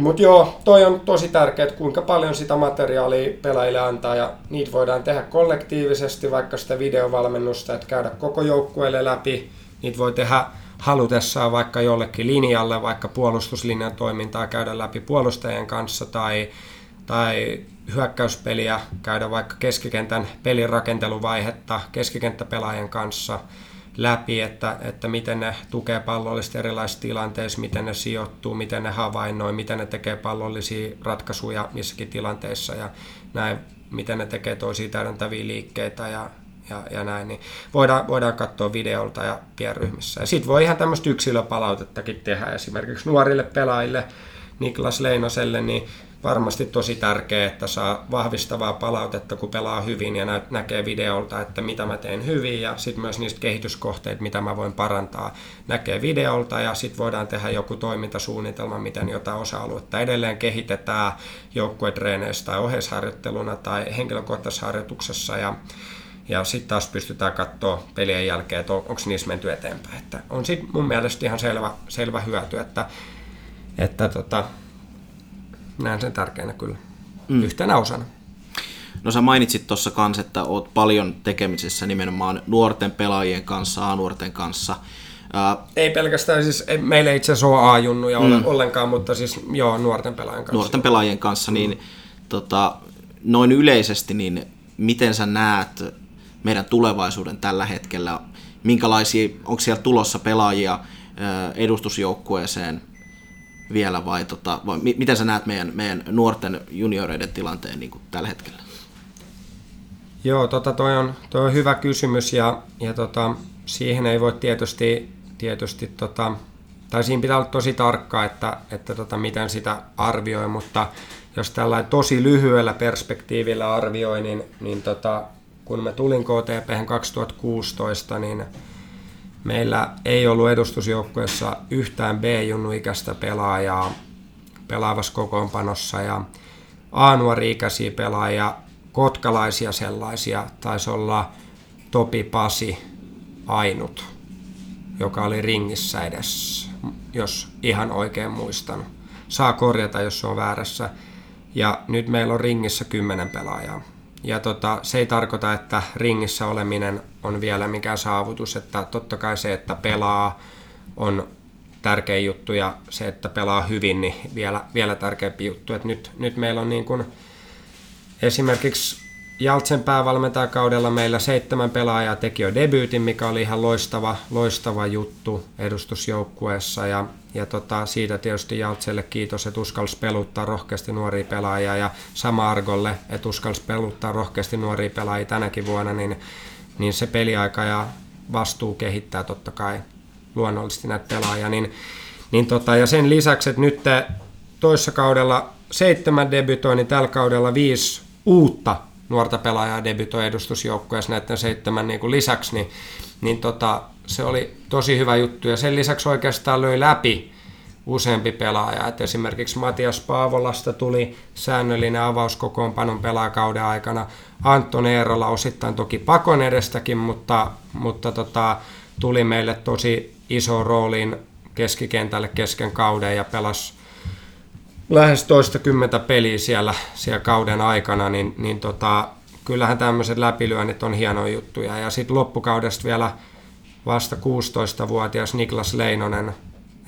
S2: Mutta joo, toi on tosi tärkeää, kuinka paljon sitä materiaalia pelaajille antaa ja niitä voidaan tehdä kollektiivisesti, vaikka sitä videovalmennusta, että käydä koko joukkueelle läpi. Niitä voi tehdä halutessaan vaikka jollekin linjalle, vaikka puolustuslinjan toimintaa käydä läpi puolustajien kanssa tai, tai hyökkäyspeliä, käydä vaikka keskikentän pelin rakenteluvaihetta kanssa läpi, että, että miten ne tukee pallollista erilaisissa tilanteissa, miten ne sijoittuu, miten ne havainnoi, miten ne tekee pallollisia ratkaisuja missäkin tilanteissa ja näin, miten ne tekee toisia täydentäviä liikkeitä ja, ja, ja näin, niin voidaan, voidaan katsoa videolta ja pienryhmissä. Ja sitten voi ihan tämmöistä yksilöpalautettakin tehdä esimerkiksi nuorille pelaajille, Niklas Leinoselle, niin varmasti tosi tärkeää, että saa vahvistavaa palautetta, kun pelaa hyvin ja nä- näkee videolta, että mitä mä teen hyvin ja sitten myös niistä kehityskohteita, mitä mä voin parantaa, näkee videolta ja sitten voidaan tehdä joku toimintasuunnitelma, miten jotain osa-aluetta edelleen kehitetään joukkuetreeneissä tai oheisharjoitteluna tai henkilökohtaisessa harjoituksessa ja ja sitten taas pystytään katsoa pelien jälkeen, että onko niissä menty eteenpäin. Että on sitten mun mielestä ihan selvä, selvä hyöty, että, että tota, näen sen tärkeänä kyllä mm. yhtenä osana.
S1: No sä mainitsit tuossa kanssa, että oot paljon tekemisissä nimenomaan nuorten pelaajien kanssa, A-nuorten kanssa.
S2: Uh, ei pelkästään, siis ei, meillä ei itse asiassa ole A-junnuja mm. ollenkaan, mutta siis joo, nuorten pelaajien kanssa.
S1: Nuorten pelaajien kanssa, niin mm. tota, noin yleisesti, niin miten sä näet, meidän tulevaisuuden tällä hetkellä? Minkälaisia, onko siellä tulossa pelaajia edustusjoukkueeseen vielä vai, tota, vai miten sä näet meidän, meidän nuorten junioreiden tilanteen niin kuin tällä hetkellä?
S2: Joo, tota, toi, on, toi on hyvä kysymys ja, ja tota, siihen ei voi tietysti, tietysti tota, tai siinä pitää olla tosi tarkkaa, että, että tota, miten sitä arvioi, mutta jos tällä tosi lyhyellä perspektiivillä arvioi, niin, niin tota, kun mä tulin KTP 2016, niin meillä ei ollut edustusjoukkueessa yhtään B-junnu-ikäistä pelaajaa pelaavassa kokoonpanossa ja A-nuori-ikäisiä pelaajia, kotkalaisia sellaisia, taisi olla Topi Pasi ainut, joka oli ringissä edes, jos ihan oikein muistan. Saa korjata, jos se on väärässä. Ja nyt meillä on ringissä kymmenen pelaajaa. Ja tota, se ei tarkoita, että ringissä oleminen on vielä mikään saavutus, että totta kai se, että pelaa on tärkeä juttu ja se, että pelaa hyvin, niin vielä, vielä tärkeämpi juttu. Et nyt, nyt meillä on niin kuin esimerkiksi Jaltsen päävalmentajakaudella meillä seitsemän pelaajaa teki jo debyytin, mikä oli ihan loistava, loistava juttu edustusjoukkueessa. Ja, ja tota, siitä tietysti Jaltselle kiitos, että uskalsi peluttaa rohkeasti nuoria pelaajia. Ja sama Argolle, että uskalsi peluttaa rohkeasti nuoria pelaajia tänäkin vuonna, niin, niin se peliaika ja vastuu kehittää totta kai luonnollisesti näitä pelaajia. Niin, niin tota, ja sen lisäksi, että nyt toissa kaudella seitsemän debytoi, niin tällä kaudella viisi uutta nuorta pelaajaa debytoi edustusjoukkueessa näiden seitsemän niin kuin lisäksi, niin, niin tota, se oli tosi hyvä juttu. Ja sen lisäksi oikeastaan löi läpi useampi pelaaja. Et esimerkiksi Matias Paavolasta tuli säännöllinen avauskokoonpanon pelaakauden aikana. Anton Eerola osittain toki pakon edestäkin, mutta, mutta tota, tuli meille tosi iso rooliin keskikentälle kesken kauden ja pelasi lähes toista kymmentä peliä siellä, siellä kauden aikana, niin, niin tota, kyllähän tämmöiset läpilyönnit on hienoja juttuja. Ja sitten loppukaudesta vielä vasta 16-vuotias Niklas Leinonen,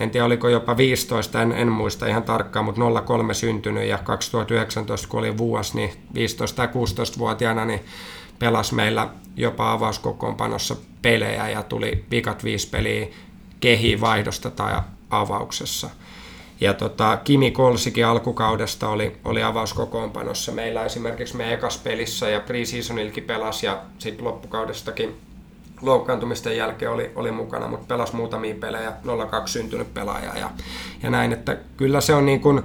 S2: en tiedä oliko jopa 15, en, en muista ihan tarkkaan, mutta 03 syntynyt ja 2019 kun oli vuosi, niin 15 tai 16-vuotiaana niin pelasi meillä jopa avauskokoonpanossa pelejä ja tuli vikat viisi peliä kehivaihdosta tai avauksessa. Ja tota, Kimi Kolsikin alkukaudesta oli, oli avauskokoonpanossa. Meillä esimerkiksi meidän ekas pelissä ja pre-seasonilkin pelasi ja sitten loppukaudestakin loukkaantumisten jälkeen oli, oli mukana, mutta pelasi muutamia pelejä, 02 syntynyt pelaaja ja, ja näin, että kyllä se on niin kuin,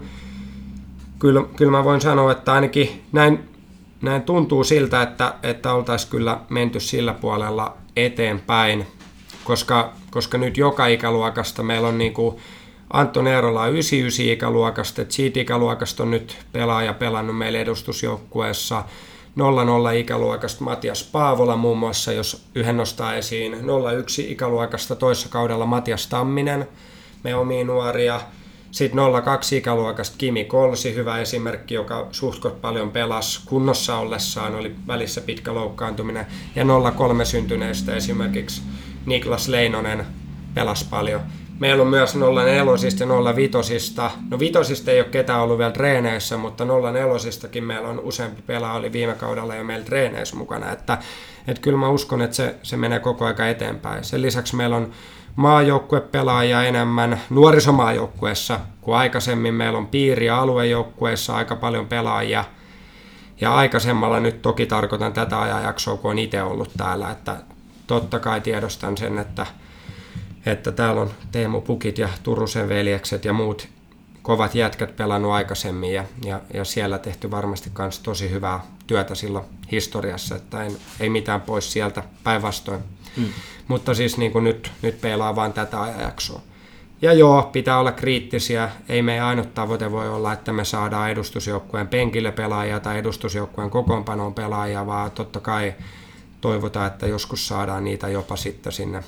S2: kyllä, kyllä mä voin sanoa, että ainakin näin, näin tuntuu siltä, että, että oltaisiin kyllä menty sillä puolella eteenpäin, koska, koska nyt joka ikäluokasta meillä on niin kuin Anton Eerola on 99 ikäluokasta, että siitä ikäluokasta on nyt pelaaja pelannut meille edustusjoukkueessa 00 ikäluokasta Matias Paavola muun muassa, jos yhden nostaa esiin 01 ikäluokasta toissa kaudella Matias Tamminen, me omia nuoria. Sitten 02 ikäluokasta Kimi Kolsi, hyvä esimerkki, joka suhtkot paljon pelasi kunnossa ollessaan, oli välissä pitkä loukkaantuminen. Ja 03 syntyneistä esimerkiksi Niklas Leinonen pelasi paljon Meillä on myös 04 ja 05. No vitosista ei ole ketään ollut vielä treeneissä, mutta 04 meillä on useampi pelaaja oli viime kaudella jo meillä treeneissä mukana. Että, että kyllä mä uskon, että se, se menee koko aika eteenpäin. Sen lisäksi meillä on maajoukkuepelaajia enemmän nuorisomaajoukkueessa kuin aikaisemmin. Meillä on piiri- ja aluejoukkueessa aika paljon pelaajia. Ja aikaisemmalla nyt toki tarkoitan tätä ajanjaksoa, kun on itse ollut täällä, että totta kai tiedostan sen, että – että täällä on Teemu Pukit ja Turusen veljekset ja muut kovat jätkät pelannut aikaisemmin ja, ja, ja siellä tehty varmasti myös tosi hyvää työtä silloin historiassa, että en, ei mitään pois sieltä päinvastoin. Mm. Mutta siis niin kuin nyt, nyt pelaa vain tätä ajanjaksoa. Ja joo, pitää olla kriittisiä. Ei meidän ainut tavoite voi olla, että me saadaan edustusjoukkueen penkille pelaajia tai edustusjoukkueen kokoonpanoon pelaajia, vaan totta kai toivotaan, että joskus saadaan niitä jopa sitten sinne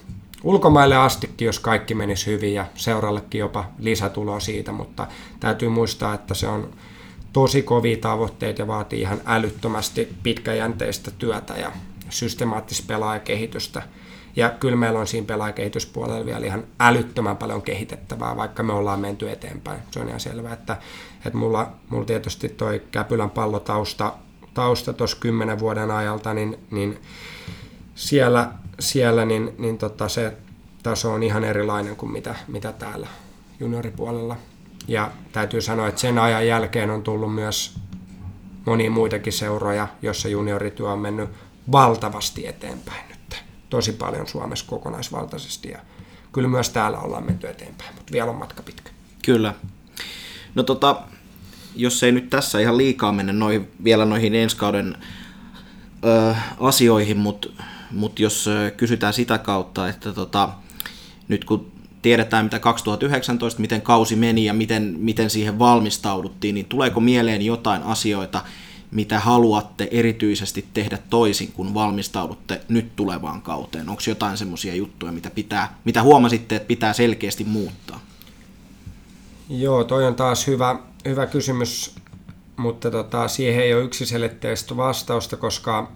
S2: ulkomaille astikin, jos kaikki menisi hyvin ja seurallekin jopa lisätuloa siitä, mutta täytyy muistaa, että se on tosi kovia tavoitteita ja vaatii ihan älyttömästi pitkäjänteistä työtä ja systemaattista pelaajakehitystä. Ja kyllä meillä on siinä pelaajakehityspuolella vielä ihan älyttömän paljon kehitettävää, vaikka me ollaan menty eteenpäin. Se on ihan selvää, että, että mulla, mulla tietysti toi Käpylän pallotausta tausta tuossa kymmenen vuoden ajalta, niin, niin siellä, siellä niin, niin tota se taso on ihan erilainen kuin mitä, mitä täällä junioripuolella. Ja täytyy sanoa, että sen ajan jälkeen on tullut myös monia muitakin seuroja, jossa juniorityö on mennyt valtavasti eteenpäin nyt. Tosi paljon Suomessa kokonaisvaltaisesti ja kyllä myös täällä ollaan menty eteenpäin, mutta vielä on matka pitkä.
S1: Kyllä. No tota, jos ei nyt tässä ihan liikaa mennä noihin, vielä noihin ensi kauden ö, asioihin, mutta mut jos kysytään sitä kautta, että tota, nyt kun tiedetään mitä 2019, miten kausi meni ja miten, miten siihen valmistauduttiin, niin tuleeko mieleen jotain asioita, mitä haluatte erityisesti tehdä toisin, kun valmistaudutte nyt tulevaan kauteen? Onko jotain semmoisia juttuja, mitä, pitää, mitä huomasitte, että pitää selkeästi muuttaa?
S2: Joo, toi on taas hyvä, hyvä kysymys, mutta tota, siihen ei ole yksiselitteistä vastausta, koska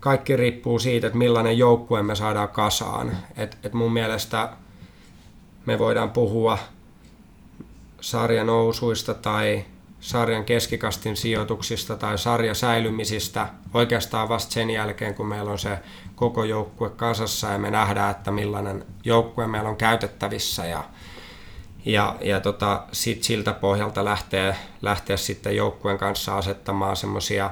S2: kaikki riippuu siitä, että millainen joukkue me saadaan kasaan. Et, et mun mielestä me voidaan puhua sarjan nousuista tai sarjan keskikastin sijoituksista tai sarjasäilymisistä oikeastaan vasta sen jälkeen, kun meillä on se koko joukkue kasassa ja me nähdään, että millainen joukkue meillä on käytettävissä ja, ja, ja tota, sit siltä pohjalta lähtee, lähteä sitten joukkueen kanssa asettamaan semmoisia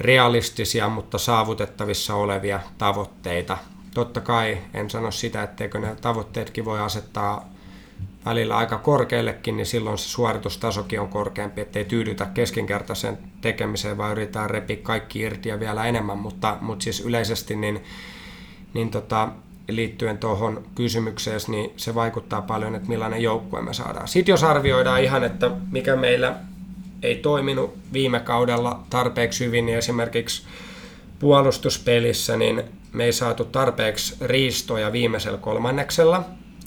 S2: realistisia, mutta saavutettavissa olevia tavoitteita. Totta kai en sano sitä, etteikö ne tavoitteetkin voi asettaa välillä aika korkeallekin, niin silloin se suoritustasokin on korkeampi, ettei tyydytä keskinkertaisen tekemiseen, vaan yritetään repiä kaikki irti ja vielä enemmän, mutta, mutta siis yleisesti niin, niin tota, liittyen tuohon kysymykseen, niin se vaikuttaa paljon, että millainen joukkue me saadaan. Sitten jos arvioidaan ihan, että mikä meillä ei toiminut viime kaudella tarpeeksi hyvin, niin esimerkiksi puolustuspelissä, niin me ei saatu tarpeeksi riistoja viimeisellä kolmanneksella,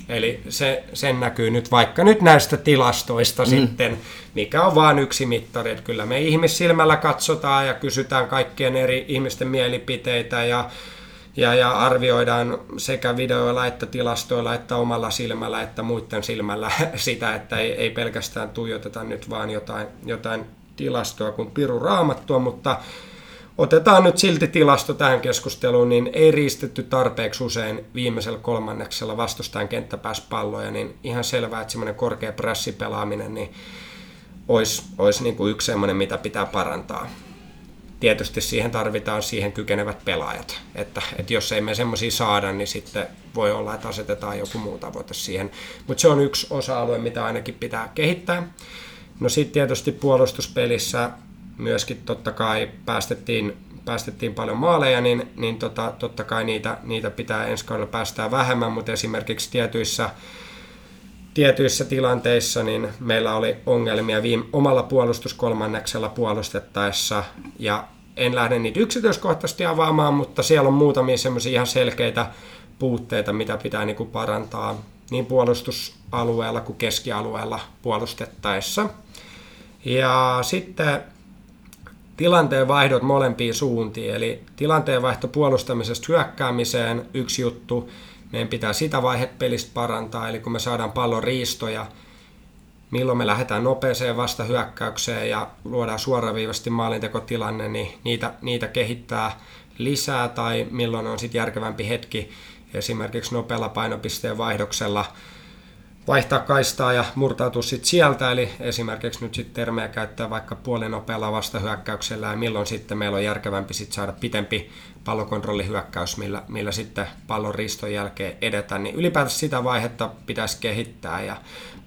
S2: Eli se, sen näkyy nyt vaikka nyt näistä tilastoista mm. sitten, mikä on vain yksi mittari. Että kyllä me ihmissilmällä katsotaan ja kysytään kaikkien eri ihmisten mielipiteitä ja, ja, ja arvioidaan sekä videoilla että tilastoilla että omalla silmällä että muiden silmällä sitä, että ei, ei pelkästään tuijoteta nyt vaan jotain, jotain tilastoa kuin piru raamattua, mutta otetaan nyt silti tilasto tähän keskusteluun, niin ei riistetty tarpeeksi usein viimeisellä kolmanneksella vastustajan kenttäpääspalloja, niin ihan selvää, että semmoinen korkea pressipelaaminen niin olisi, olisi niin kuin yksi semmoinen, mitä pitää parantaa. Tietysti siihen tarvitaan siihen kykenevät pelaajat, että, että jos ei me semmoisia saada, niin sitten voi olla, että asetetaan joku muu tavoite siihen. Mutta se on yksi osa-alue, mitä ainakin pitää kehittää. No sitten tietysti puolustuspelissä myöskin totta kai päästettiin, päästettiin paljon maaleja, niin, niin tota, totta kai niitä, niitä pitää ensi kaudella päästää vähemmän, mutta esimerkiksi tietyissä, tietyissä tilanteissa niin meillä oli ongelmia viime, omalla puolustuskolmanneksella puolustettaessa. Ja en lähde niitä yksityiskohtaisesti avaamaan, mutta siellä on muutamia semmoisia ihan selkeitä puutteita, mitä pitää niin kuin parantaa niin puolustusalueella kuin keskialueella puolustettaessa. Ja sitten tilanteen vaihdot molempiin suuntiin, eli tilanteen vaihto puolustamisesta hyökkäämiseen yksi juttu, meidän pitää sitä vaihetta pelistä parantaa, eli kun me saadaan pallon riistoja, milloin me lähdetään nopeeseen vastahyökkäykseen ja luodaan suoraviivasti maalintekotilanne, niin niitä, niitä kehittää lisää tai milloin on sitten järkevämpi hetki esimerkiksi nopealla painopisteen vaihdoksella vaihtaa kaistaa ja murtautua sitten sieltä, eli esimerkiksi nyt sitten termejä käyttää vaikka puolinopealla vastahyökkäyksellä ja milloin sitten meillä on järkevämpi sitten saada pitempi pallokontrollihyökkäys, millä, millä sitten pallon riston jälkeen edetään, niin ylipäätään sitä vaihetta pitäisi kehittää ja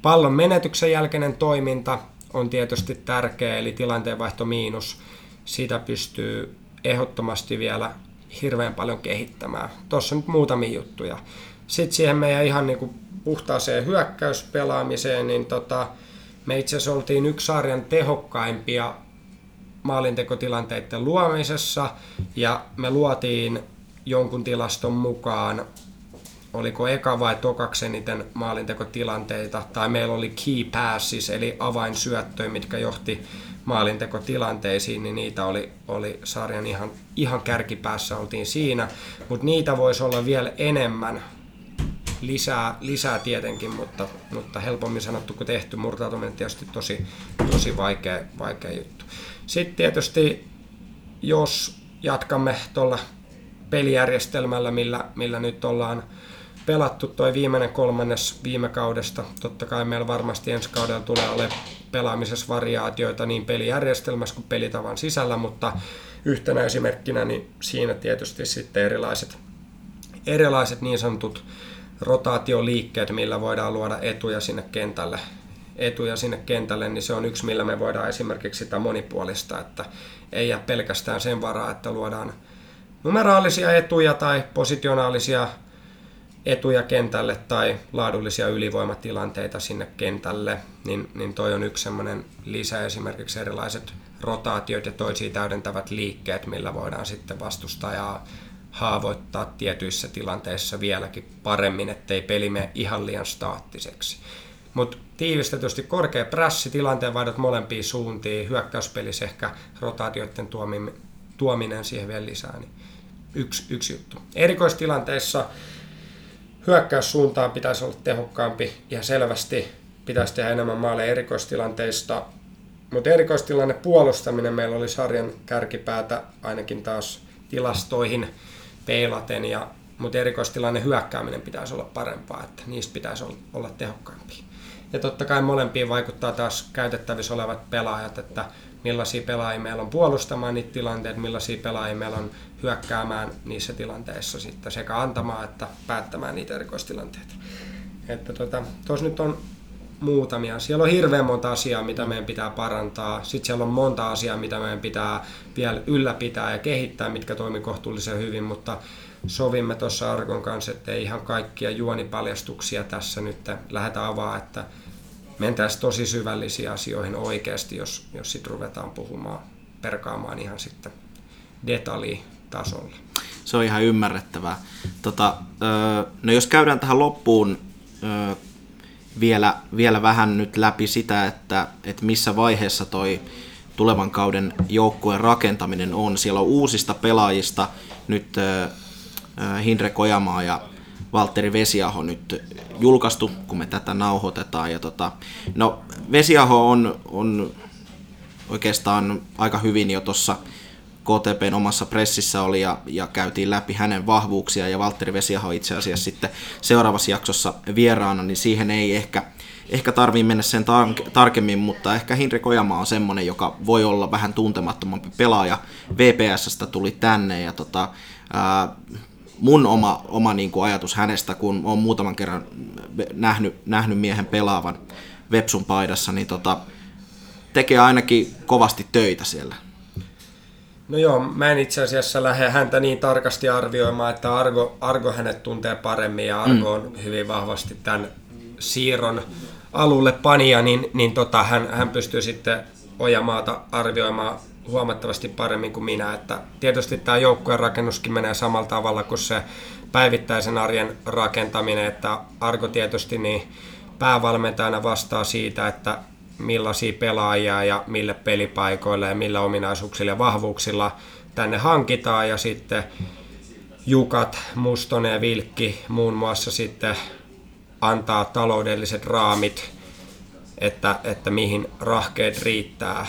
S2: pallon menetyksen jälkeinen toiminta on tietysti tärkeä, eli tilanteenvaihto miinus, sitä pystyy ehdottomasti vielä hirveän paljon kehittämään. Tuossa nyt muutamia juttuja. Sitten siihen meidän ihan niin kuin puhtaaseen hyökkäyspelaamiseen, niin tota, me itse asiassa oltiin yksi sarjan tehokkaimpia maalintekotilanteiden luomisessa ja me luotiin jonkun tilaston mukaan oliko eka vai tokaksi eniten maalintekotilanteita, tai meillä oli key passes, eli avainsyöttöjä, mitkä johti maalintekotilanteisiin, niin niitä oli, oli sarjan ihan, ihan kärkipäässä oltiin siinä, mutta niitä voisi olla vielä enemmän lisää, lisää tietenkin, mutta, mutta helpommin sanottu kuin tehty. Murtautuminen tietysti tosi, tosi vaikea, vaikea juttu. Sitten tietysti, jos jatkamme tuolla pelijärjestelmällä, millä, millä nyt ollaan pelattu toi viimeinen kolmannes viime kaudesta. Totta kai meillä varmasti ensi kaudella tulee ole pelaamisessa variaatioita niin pelijärjestelmässä kuin pelitavan sisällä, mutta yhtenä esimerkkinä niin siinä tietysti sitten erilaiset, erilaiset niin sanotut rotaatioliikkeet, millä voidaan luoda etuja sinne kentälle, etuja sinne kentälle, niin se on yksi, millä me voidaan esimerkiksi sitä monipuolista, että ei jää pelkästään sen varaa, että luodaan numeraalisia etuja tai positionaalisia etuja kentälle tai laadullisia ylivoimatilanteita sinne kentälle, niin, niin toi on yksi semmoinen lisä esimerkiksi erilaiset rotaatiot ja toisia täydentävät liikkeet, millä voidaan sitten vastustajaa haavoittaa tietyissä tilanteissa vieläkin paremmin, ettei peli mene ihan liian staattiseksi. Mutta tiivistetysti korkea prässi, tilanteen vaihdot molempiin suuntiin, hyökkäyspelissä ehkä rotaatioiden tuominen siihen vielä lisää, niin yksi, yksi juttu. Erikoistilanteissa hyökkäyssuuntaan pitäisi olla tehokkaampi ja selvästi pitäisi tehdä enemmän maaleja erikoistilanteista. Mutta erikoistilanne puolustaminen meillä oli sarjan kärkipäätä ainakin taas tilastoihin peilaten, ja, mutta erikoistilanne hyökkääminen pitäisi olla parempaa, että niistä pitäisi olla tehokkaampia. Ja totta kai molempiin vaikuttaa taas käytettävissä olevat pelaajat, että millaisia pelaajia meillä on puolustamaan niitä tilanteita, millaisia pelaajia meillä on hyökkäämään niissä tilanteissa sitten sekä antamaan että päättämään niitä erikoistilanteita. Että tuossa tota, nyt on muutamia. Siellä on hirveän monta asiaa, mitä meidän pitää parantaa. Sitten siellä on monta asiaa, mitä meidän pitää vielä ylläpitää ja kehittää, mitkä toimii kohtuullisen hyvin, mutta sovimme tuossa Argon kanssa, että ei ihan kaikkia juonipaljastuksia tässä nyt lähdetä avaa, että mentäisiin tosi syvällisiin asioihin oikeasti, jos, jos sitten ruvetaan puhumaan, perkaamaan ihan sitten detaljitasolla.
S1: Se on ihan ymmärrettävää. Tota, no jos käydään tähän loppuun vielä, vielä vähän nyt läpi sitä, että, että missä vaiheessa toi tulevan kauden joukkueen rakentaminen on. Siellä on uusista pelaajista nyt Hindre Kojamaa ja Valtteri Vesiaho nyt julkaistu, kun me tätä nauhoitetaan. Ja tota, no, Vesiaho on, on oikeastaan aika hyvin jo tuossa KTPn omassa pressissä oli ja, ja käytiin läpi hänen vahvuuksia ja Valtteri Vesiaho itse asiassa sitten seuraavassa jaksossa vieraana, niin siihen ei ehkä, ehkä tarvii mennä sen tar- tarkemmin, mutta ehkä Hinri Kojama on semmoinen, joka voi olla vähän tuntemattomampi pelaaja. VPSstä tuli tänne ja tota, ää, mun oma, oma niin kuin ajatus hänestä, kun olen muutaman kerran nähnyt, nähnyt miehen pelaavan Vepsun paidassa, niin tota, tekee ainakin kovasti töitä siellä.
S2: No joo, mä en itse asiassa lähde häntä niin tarkasti arvioimaan, että Argo, Argo hänet tuntee paremmin ja Argo on mm. hyvin vahvasti tämän siirron alulle panija, niin, niin tota, hän, hän pystyy sitten Ojamaata arvioimaan huomattavasti paremmin kuin minä. Että tietysti tämä joukkueen rakennuskin menee samalla tavalla kuin se päivittäisen arjen rakentaminen, että Argo tietysti niin päävalmentajana vastaa siitä, että millaisia pelaajia ja mille pelipaikoille ja millä ominaisuuksilla ja vahvuuksilla tänne hankitaan ja sitten Jukat, Mustonen ja Vilkki muun muassa sitten antaa taloudelliset raamit, että, että mihin rahkeet riittää.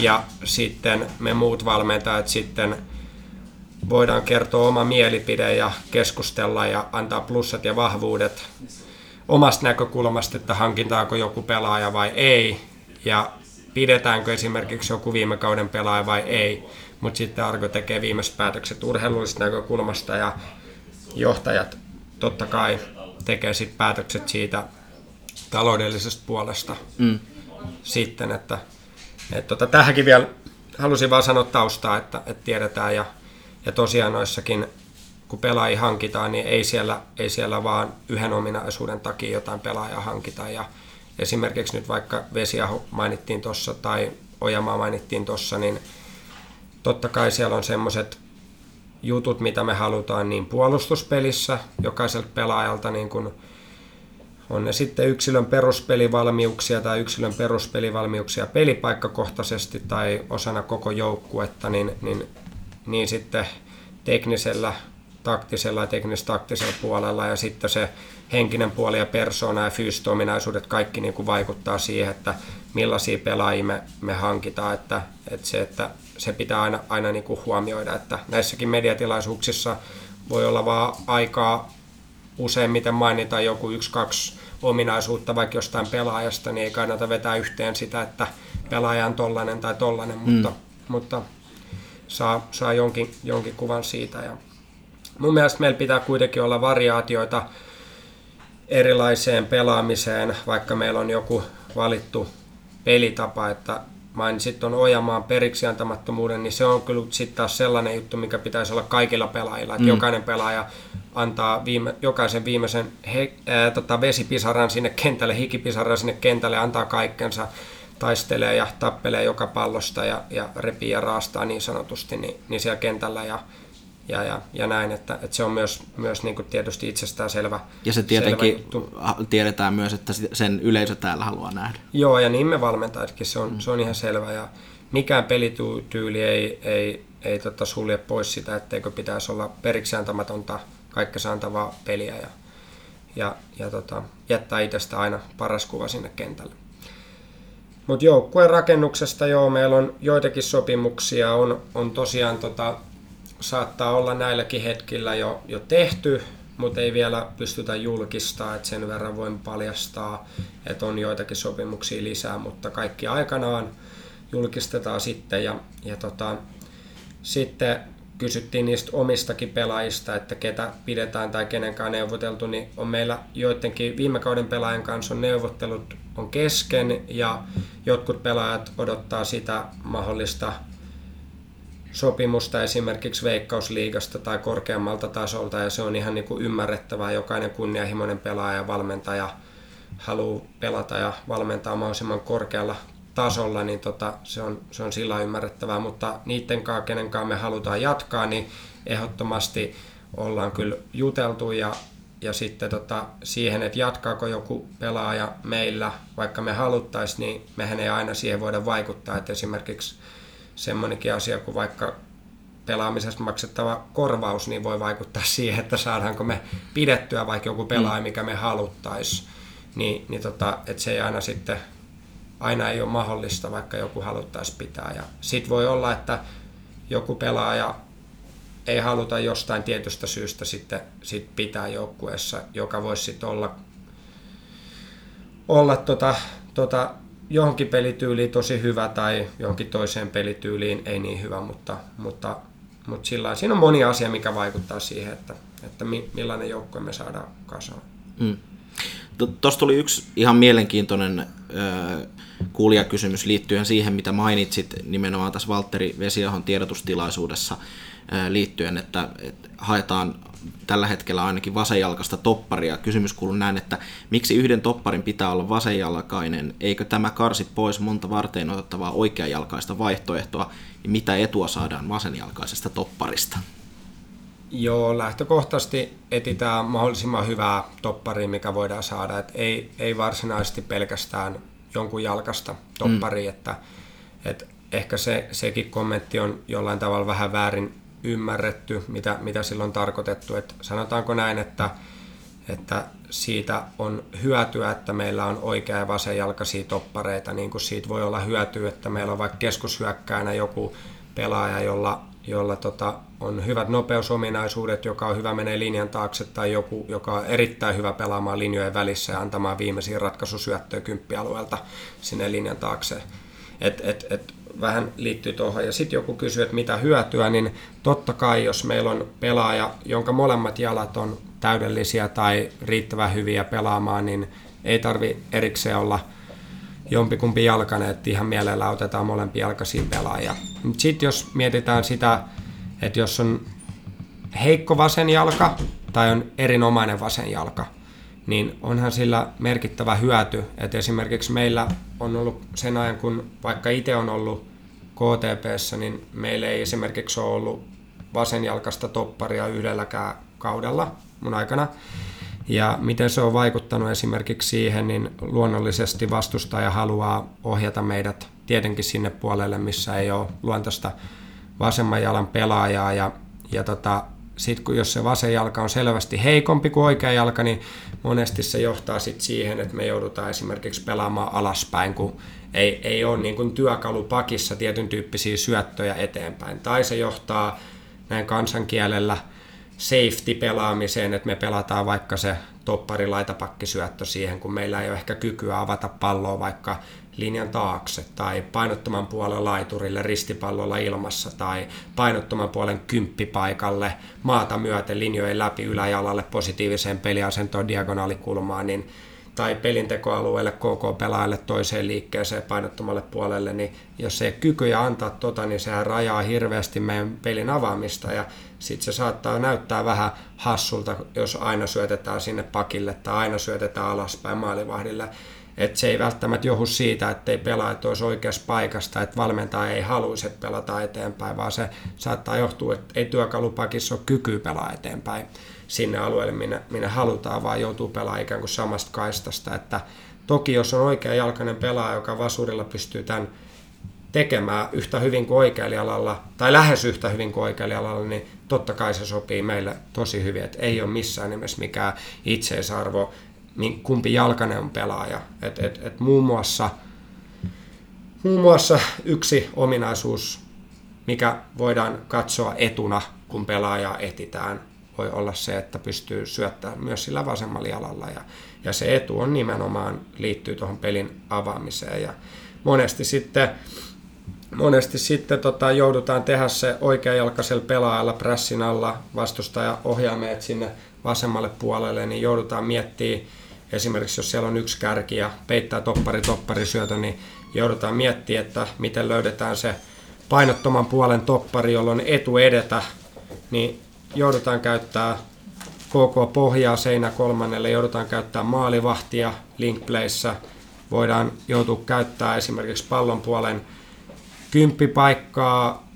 S2: Ja sitten me muut valmentajat sitten voidaan kertoa oma mielipide ja keskustella ja antaa plussat ja vahvuudet omasta näkökulmasta, että hankintaako joku pelaaja vai ei, ja pidetäänkö esimerkiksi joku viime kauden pelaaja vai ei. Mutta sitten Argo tekee viimeiset päätökset urheilullisesta näkökulmasta ja johtajat totta kai tekee sitten päätökset siitä taloudellisesta puolesta mm. sitten, että, että tota, tähänkin vielä halusin vaan sanoa taustaa, että, että tiedetään ja, ja tosiaan noissakin kun pelaajia hankitaan, niin ei siellä, ei siellä vaan yhden ominaisuuden takia jotain pelaajaa hankita. Ja esimerkiksi nyt vaikka Vesiaho mainittiin tuossa tai Ojamaa mainittiin tuossa, niin totta kai siellä on semmoiset jutut, mitä me halutaan niin puolustuspelissä jokaiselta pelaajalta, niin kuin on ne sitten yksilön peruspelivalmiuksia tai yksilön peruspelivalmiuksia pelipaikkakohtaisesti tai osana koko joukkuetta, niin, niin, niin sitten teknisellä taktisella ja teknis-taktisella puolella. Ja sitten se henkinen puoli ja persoona ja fyysiset ominaisuudet, kaikki niin kuin vaikuttaa siihen, että millaisia pelaajia me, me hankitaan, että, että, se, että se pitää aina, aina niin kuin huomioida, että näissäkin mediatilaisuuksissa voi olla vaan aikaa useimmiten mainita joku yksi, kaksi ominaisuutta vaikka jostain pelaajasta, niin ei kannata vetää yhteen sitä, että pelaaja on tollainen tai tollainen, mm. mutta, mutta saa, saa jonkin, jonkin kuvan siitä. Ja mun mielestä meillä pitää kuitenkin olla variaatioita erilaiseen pelaamiseen, vaikka meillä on joku valittu pelitapa, että mainitsit on Ojamaan periksi antamattomuuden, niin se on kyllä sitten taas sellainen juttu, mikä pitäisi olla kaikilla pelaajilla, että mm. jokainen pelaaja antaa viime, jokaisen viimeisen he, ää, tota, vesipisaran sinne kentälle, hikipisaran sinne kentälle, antaa kaikkensa, taistelee ja tappelee joka pallosta ja, ja repii ja raastaa niin sanotusti niin, niin siellä kentällä ja, ja, ja, ja näin, että, että se on myös, myös niin kuin tietysti itsestään selvä
S1: Ja se tietenkin tiedetään myös, että sen yleisö täällä haluaa nähdä.
S2: Joo, ja niin me valmentajatkin, se on, mm. se on ihan selvä. Ja mikään pelityyli ei, ei, ei tota sulje pois sitä, etteikö pitäisi olla periksi antamatonta kaikkea antavaa peliä ja, ja, ja tota, jättää itsestä aina paras kuva sinne kentälle. Mutta joukkueen rakennuksesta joo, meillä on joitakin sopimuksia, on, on tosiaan tota, saattaa olla näilläkin hetkillä jo, jo tehty, mutta ei vielä pystytä julkistaa, että sen verran voin paljastaa, että on joitakin sopimuksia lisää, mutta kaikki aikanaan julkistetaan sitten ja, ja tota, sitten kysyttiin niistä omistakin pelaajista, että ketä pidetään tai kenenkaan neuvoteltu, niin on meillä joidenkin viime kauden pelaajan kanssa on neuvottelut on kesken ja jotkut pelaajat odottaa sitä mahdollista sopimusta esimerkiksi Veikkausliigasta tai korkeammalta tasolta ja se on ihan niin kuin ymmärrettävää. Jokainen kunnianhimoinen pelaaja ja valmentaja haluaa pelata ja valmentaa mahdollisimman korkealla tasolla, niin tota, se, on, se on sillä ymmärrettävää, mutta niiden kanssa, kenen kanssa me halutaan jatkaa, niin ehdottomasti ollaan kyllä juteltu ja, ja sitten tota, siihen, että jatkaako joku pelaaja meillä, vaikka me haluttaisiin, niin mehän ei aina siihen voida vaikuttaa, että esimerkiksi semmoinenkin asia kuin vaikka pelaamisesta maksettava korvaus, niin voi vaikuttaa siihen, että saadaanko me pidettyä vaikka joku pelaaja, mm. mikä me haluttaisiin. Niin, niin tota, että se ei aina sitten aina ei ole mahdollista, vaikka joku haluttaisi pitää. Ja sitten voi olla, että joku pelaaja ei haluta jostain tietystä syystä sitten sit pitää joukkueessa, joka voisi sitten olla, olla tota, tota, johonkin pelityyliin tosi hyvä tai johonkin toiseen pelityyliin ei niin hyvä, mutta, mutta, mutta sillä siinä on moni asia, mikä vaikuttaa siihen, että, että millainen joukkue me saadaan kasaan. Mm.
S1: Tuosta tuli yksi ihan mielenkiintoinen kuulijakysymys liittyen siihen, mitä mainitsit nimenomaan tässä Valtteri Vesiahon tiedotustilaisuudessa liittyen, että, että haetaan tällä hetkellä ainakin vasenjalkaista topparia. Kysymys kuuluu näin, että miksi yhden topparin pitää olla vasenjalkainen? Eikö tämä karsi pois monta varten otettavaa oikeajalkaista vaihtoehtoa? Ja mitä etua saadaan vasenjalkaisesta topparista?
S2: Joo, lähtökohtaisesti etitään mahdollisimman hyvää topparia, mikä voidaan saada. Et ei, ei varsinaisesti pelkästään jonkun jalkasta toppari, mm. että, että ehkä se, sekin kommentti on jollain tavalla vähän väärin ymmärretty, mitä, mitä silloin on tarkoitettu. Että sanotaanko näin, että, että siitä on hyötyä, että meillä on oikea ja vasenjalkaisia toppareita, niin kuin siitä voi olla hyötyä, että meillä on vaikka keskushyökkäänä joku pelaaja, jolla, jolla tota, on hyvät nopeusominaisuudet, joka on hyvä menee linjan taakse, tai joku, joka on erittäin hyvä pelaamaan linjojen välissä ja antamaan viimeisiä ratkaisusyöttöjä kymppialueelta sinne linjan taakse. Et, et, et, vähän liittyy tuohon. Ja sitten joku kysyy, että mitä hyötyä, niin totta kai jos meillä on pelaaja, jonka molemmat jalat on täydellisiä tai riittävän hyviä pelaamaan, niin ei tarvi erikseen olla jompikumpi jalkainen, että ihan mielellä otetaan molempia jalkaisia pelaajia. Sitten jos mietitään sitä, että jos on heikko vasen jalka tai on erinomainen vasen jalka, niin onhan sillä merkittävä hyöty. Että esimerkiksi meillä on ollut sen ajan, kun vaikka itse on ollut KTPssä, niin meillä ei esimerkiksi ole ollut vasenjalkasta topparia yhdelläkään kaudella mun aikana. Ja miten se on vaikuttanut esimerkiksi siihen, niin luonnollisesti vastustaja haluaa ohjata meidät tietenkin sinne puolelle, missä ei ole luontaista vasemman jalan pelaajaa. Ja, ja tota, sitten kun jos se vasen jalka on selvästi heikompi kuin oikea jalka, niin monesti se johtaa sit siihen, että me joudutaan esimerkiksi pelaamaan alaspäin, kun ei, ei ole niin kuin työkalupakissa tietyn tyyppisiä syöttöjä eteenpäin. Tai se johtaa näin kansankielellä safety-pelaamiseen, että me pelataan vaikka se toppari laitapakkisyöttö siihen, kun meillä ei ole ehkä kykyä avata palloa vaikka linjan taakse tai painottoman puolen laiturille ristipallolla ilmassa tai painottoman puolen kymppipaikalle maata myöten linjojen läpi yläjalalle positiiviseen peliasentoon diagonaalikulmaan, niin tai pelintekoalueelle KK-pelaajalle toiseen liikkeeseen painottomalle puolelle, niin jos ei kykyjä antaa tota, niin sehän rajaa hirveästi meidän pelin avaamista ja sitten se saattaa näyttää vähän hassulta, jos aina syötetään sinne pakille tai aina syötetään alaspäin maalivahdille. Et se ei välttämättä johdu siitä, että ei pelaajat olisi oikeassa paikasta, että valmentaja ei haluaisi, että pelata eteenpäin, vaan se saattaa johtua, että ei työkalupakissa ole kyky pelaa eteenpäin sinne alueelle, minne, minne halutaan, vaan joutuu pelaamaan ikään kuin samasta kaistasta. Että toki jos on oikea jalkainen pelaaja, joka vasurilla pystyy tämän tekemään yhtä hyvin kuin oikealla tai lähes yhtä hyvin kuin oikealla niin totta kai se sopii meille tosi hyvin, että ei ole missään nimessä mikään itseisarvo, niin kumpi jalkainen on pelaaja. Et, et, et muun, muassa, muun muassa yksi ominaisuus, mikä voidaan katsoa etuna, kun pelaajaa etitään, voi olla se, että pystyy syöttämään myös sillä vasemmalla jalalla. Ja, ja se etu on nimenomaan liittyy tuohon pelin avaamiseen. Ja monesti sitten, monesti sitten tota, joudutaan tehdä se oikeajalkaisella pelaajalla pressin alla vastustaja ohjaa meidät sinne vasemmalle puolelle, niin joudutaan miettimään esimerkiksi jos siellä on yksi kärki ja peittää toppari toppari syötö, niin joudutaan miettimään, että miten löydetään se painottoman puolen toppari, jolloin etu edetä, niin joudutaan käyttää KK pohjaa seinä kolmannelle, joudutaan käyttää maalivahtia linkplayssä, voidaan joutua käyttää esimerkiksi pallon puolen kymppipaikkaa,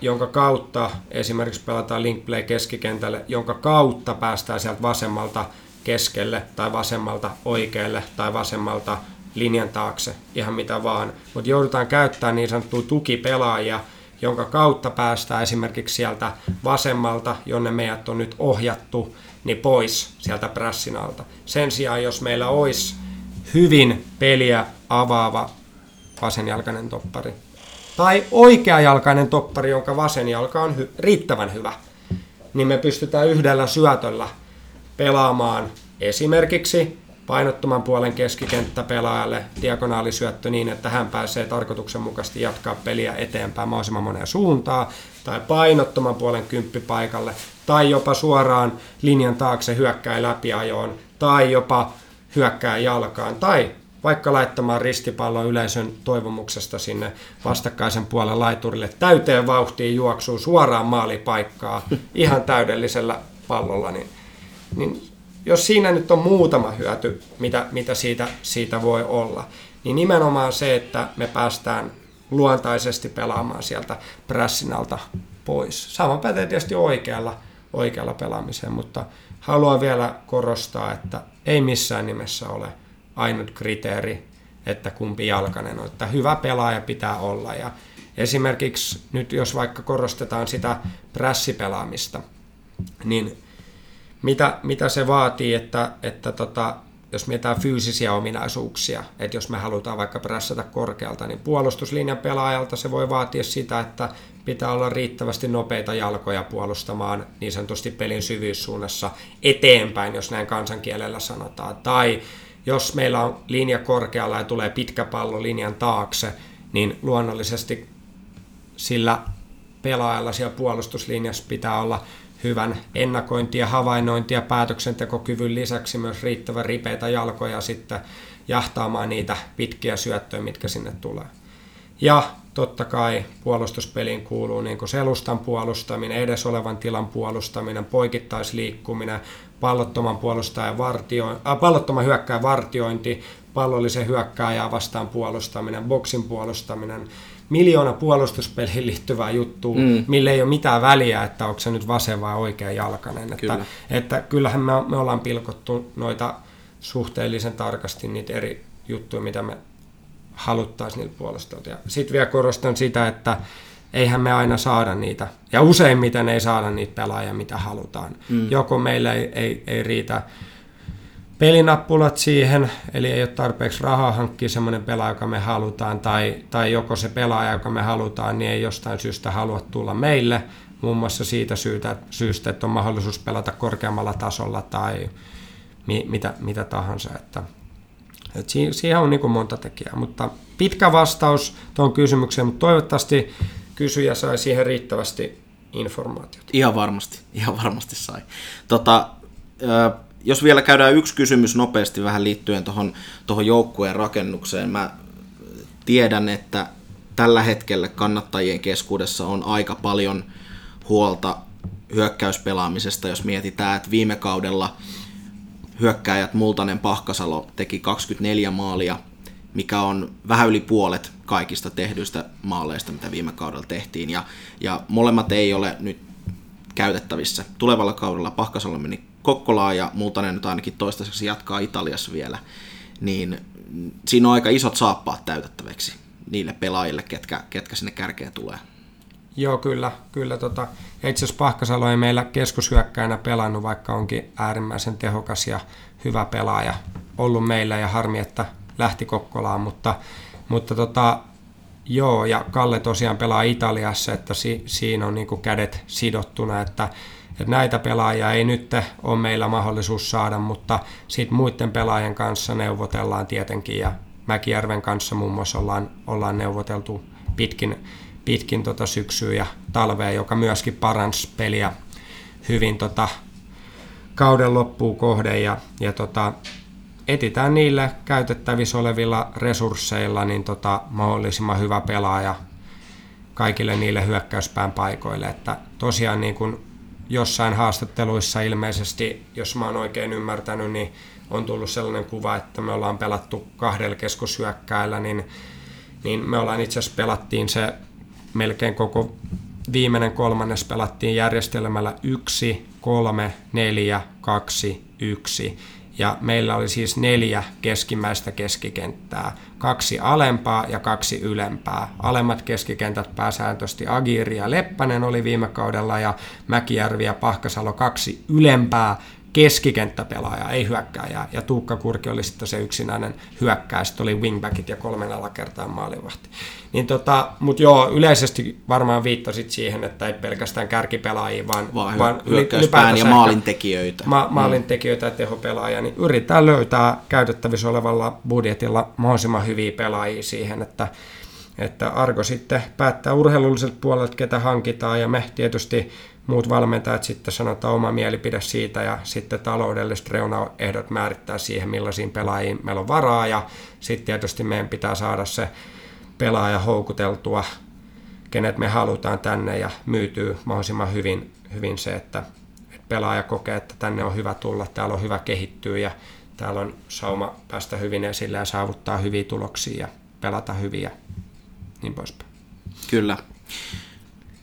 S2: jonka kautta esimerkiksi pelataan linkplay keskikentälle, jonka kautta päästään sieltä vasemmalta keskelle tai vasemmalta oikealle tai vasemmalta linjan taakse, ihan mitä vaan. Mutta joudutaan käyttämään niin sanottuja tukipelaajia, jonka kautta päästään esimerkiksi sieltä vasemmalta, jonne meidät on nyt ohjattu, niin pois sieltä prässin alta. Sen sijaan, jos meillä olisi hyvin peliä avaava vasenjalkainen toppari, tai oikeajalkainen toppari, jonka vasen jalka on hy- riittävän hyvä, niin me pystytään yhdellä syötöllä pelaamaan esimerkiksi painottoman puolen keskikenttäpelaajalle diagonaalisyöttö niin, että hän pääsee tarkoituksenmukaisesti jatkaa peliä eteenpäin mahdollisimman moneen suuntaan, tai painottoman puolen kymppipaikalle, tai jopa suoraan linjan taakse hyökkää läpiajoon, tai jopa hyökkää jalkaan, tai vaikka laittamaan ristipallon yleisön toivomuksesta sinne vastakkaisen puolen laiturille täyteen vauhtiin juoksuu suoraan maalipaikkaa ihan täydellisellä pallolla, niin, niin jos siinä nyt on muutama hyöty, mitä, mitä siitä, siitä voi olla, niin nimenomaan se, että me päästään luontaisesti pelaamaan sieltä prässin alta pois. Sama pätee tietysti oikealla, oikealla pelaamiseen, mutta haluan vielä korostaa, että ei missään nimessä ole ainut kriteeri, että kumpi jalkainen on. Että hyvä pelaaja pitää olla. Ja esimerkiksi nyt jos vaikka korostetaan sitä prässipelaamista, niin mitä, mitä se vaatii, että, että tota, jos mietitään fyysisiä ominaisuuksia, että jos me halutaan vaikka prässätä korkealta, niin puolustuslinjan pelaajalta se voi vaatia sitä, että pitää olla riittävästi nopeita jalkoja puolustamaan niin sanotusti pelin syvyyssuunnassa eteenpäin, jos näin kansankielellä sanotaan. Tai jos meillä on linja korkealla ja tulee pitkä pallo linjan taakse, niin luonnollisesti sillä pelaajalla siellä puolustuslinjassa pitää olla hyvän ennakointi- ja havainnointi- ja päätöksentekokyvyn lisäksi myös riittävän ripeitä jalkoja sitten jahtaamaan niitä pitkiä syöttöjä, mitkä sinne tulee. Ja totta kai puolustuspeliin kuuluu niin kuin selustan puolustaminen, edes olevan tilan puolustaminen, poikittaisliikkuminen, pallottoman puolustajan vartio, äh, pallottoman hyökkääjän vartiointi, pallollisen hyökkääjää vastaan puolustaminen, boksin puolustaminen, miljoona puolustuspeliin liittyvää juttua, mm. mille ei ole mitään väliä, että onko se nyt vasen vai oikea jalkainen. Kyllä. Että, että kyllähän me, me ollaan pilkottu noita suhteellisen tarkasti niitä eri juttuja, mitä me haluttaisiin niillä puolustajilta. Sitten vielä korostan sitä, että eihän me aina saada niitä. Ja useimmiten ei saada niitä pelaajia, mitä halutaan. Mm. Joko meillä ei, ei, ei riitä pelinappulat siihen, eli ei ole tarpeeksi rahaa hankkia semmoinen pelaaja, joka me halutaan, tai, tai joko se pelaaja, joka me halutaan, niin ei jostain syystä halua tulla meille, muun muassa siitä syystä, syystä että on mahdollisuus pelata korkeammalla tasolla tai mi, mitä, mitä tahansa. Että, että siihen on niin monta tekijää, mutta pitkä vastaus tuon kysymykseen, mutta toivottavasti kysyjä sai siihen riittävästi informaatiota.
S1: Ihan varmasti, ihan varmasti sai. Tota, jos vielä käydään yksi kysymys nopeasti vähän liittyen tuohon tohon joukkueen rakennukseen. Mä tiedän, että tällä hetkellä kannattajien keskuudessa on aika paljon huolta hyökkäyspelaamisesta, jos mietitään, että viime kaudella hyökkäjät Multanen Pahkasalo teki 24 maalia, mikä on vähän yli puolet kaikista tehdyistä maaleista, mitä viime kaudella tehtiin. Ja, ja molemmat ei ole nyt käytettävissä. Tulevalla kaudella Pahkasalo meni Kokkolaa ja Multanen nyt ainakin toistaiseksi jatkaa Italiassa vielä. Niin siinä on aika isot saappaat täytettäväksi niille pelaajille, ketkä, ketkä sinne kärkeen tulee.
S2: Joo, kyllä. kyllä tota. Itse asiassa Pahkasalo ei meillä keskushyökkäinä pelannut, vaikka onkin äärimmäisen tehokas ja hyvä pelaaja ollut meillä ja harmi, että lähti Kokkolaan, mutta, mutta tota, joo, ja Kalle tosiaan pelaa Italiassa, että si, siinä on niin kädet sidottuna, että, että näitä pelaajia ei nyt ole meillä mahdollisuus saada, mutta sitten muiden pelaajien kanssa neuvotellaan tietenkin, ja Mäkijärven kanssa muun muassa ollaan, ollaan neuvoteltu pitkin, pitkin tota syksyä ja talvea, joka myöskin paransi peliä hyvin tota kauden loppuun kohden, ja, ja tota, etitään niille käytettävissä olevilla resursseilla niin tota, mahdollisimman hyvä pelaaja kaikille niille hyökkäyspään paikoille. Että tosiaan niin kuin jossain haastatteluissa ilmeisesti, jos mä oon oikein ymmärtänyt, niin on tullut sellainen kuva, että me ollaan pelattu kahdella keskushyökkäällä, niin, niin me ollaan itse asiassa pelattiin se melkein koko viimeinen kolmannes pelattiin järjestelmällä 1, 3, 4, 2, 1 ja meillä oli siis neljä keskimmäistä keskikenttää, kaksi alempaa ja kaksi ylempää. Alemmat keskikentät pääsääntöisesti Agiri ja Leppänen oli viime kaudella ja Mäkijärvi ja Pahkasalo kaksi ylempää keskikenttäpelaaja, ei hyökkääjää. Ja Tuukka Kurki oli sitten se yksinäinen hyökkääjä, sitten oli wingbackit ja kolmen alakertaan maalivahti. Niin tota, mutta joo, yleisesti varmaan viittasit siihen, että ei pelkästään kärkipelaajia, vaan,
S1: vaan, vaan hyökkäyspään ja maalintekijöitä.
S2: Ma- mm. maalintekijöitä ja tehopelaajia, niin yritetään löytää käytettävissä olevalla budjetilla mahdollisimman hyviä pelaajia siihen, että että Argo sitten päättää urheilulliselta puolelta, ketä hankitaan, ja me tietysti muut valmentajat sitten sanotaan oma mielipide siitä ja sitten taloudelliset reunaehdot määrittää siihen, millaisiin pelaajiin meillä on varaa ja sitten tietysti meidän pitää saada se pelaaja houkuteltua, kenet me halutaan tänne ja myytyy mahdollisimman hyvin, hyvin se, että, että pelaaja kokee, että tänne on hyvä tulla, täällä on hyvä kehittyä ja täällä on sauma päästä hyvin esille ja saavuttaa hyviä tuloksia ja pelata hyviä niin poispäin.
S1: Kyllä.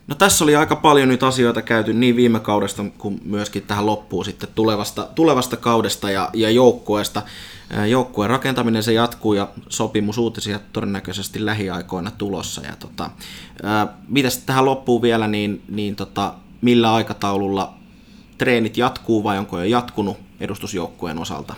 S1: No tässä oli aika paljon nyt asioita käyty niin viime kaudesta kuin myöskin tähän loppuun sitten tulevasta, tulevasta kaudesta ja, ja joukkueesta. Joukkueen rakentaminen se jatkuu ja sopimusuutisia todennäköisesti lähiaikoina tulossa. Ja tota, mitäs tähän loppuun vielä, niin, niin tota, millä aikataululla treenit jatkuu vai onko jo jatkunut edustusjoukkueen osalta?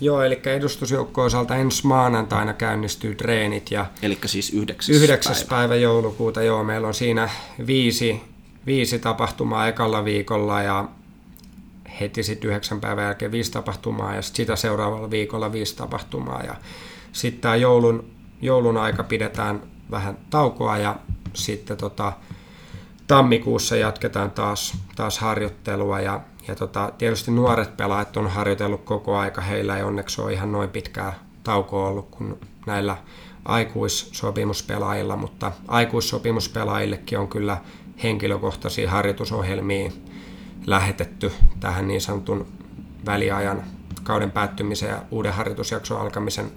S2: Joo, eli edustusjoukkojen osalta ensi maanantaina käynnistyy treenit. Ja
S1: eli siis 9.
S2: 9. päivä. päivä joulukuuta, joo, meillä on siinä viisi, viisi tapahtumaa ekalla viikolla ja heti sitten yhdeksän päivän jälkeen viisi tapahtumaa ja sit sitä seuraavalla viikolla viisi tapahtumaa. Ja sitten tämä joulun, joulun aika pidetään vähän taukoa ja sitten tota, tammikuussa jatketaan taas, taas harjoittelua ja ja tota, tietysti nuoret pelaajat on harjoitellut koko aika, heillä ei onneksi ole ihan noin pitkää taukoa ollut kuin näillä aikuissopimuspelaajilla, mutta aikuissopimuspelaajillekin on kyllä henkilökohtaisia harjoitusohjelmia lähetetty tähän niin sanotun väliajan kauden päättymisen ja uuden harjoitusjakson alkamisen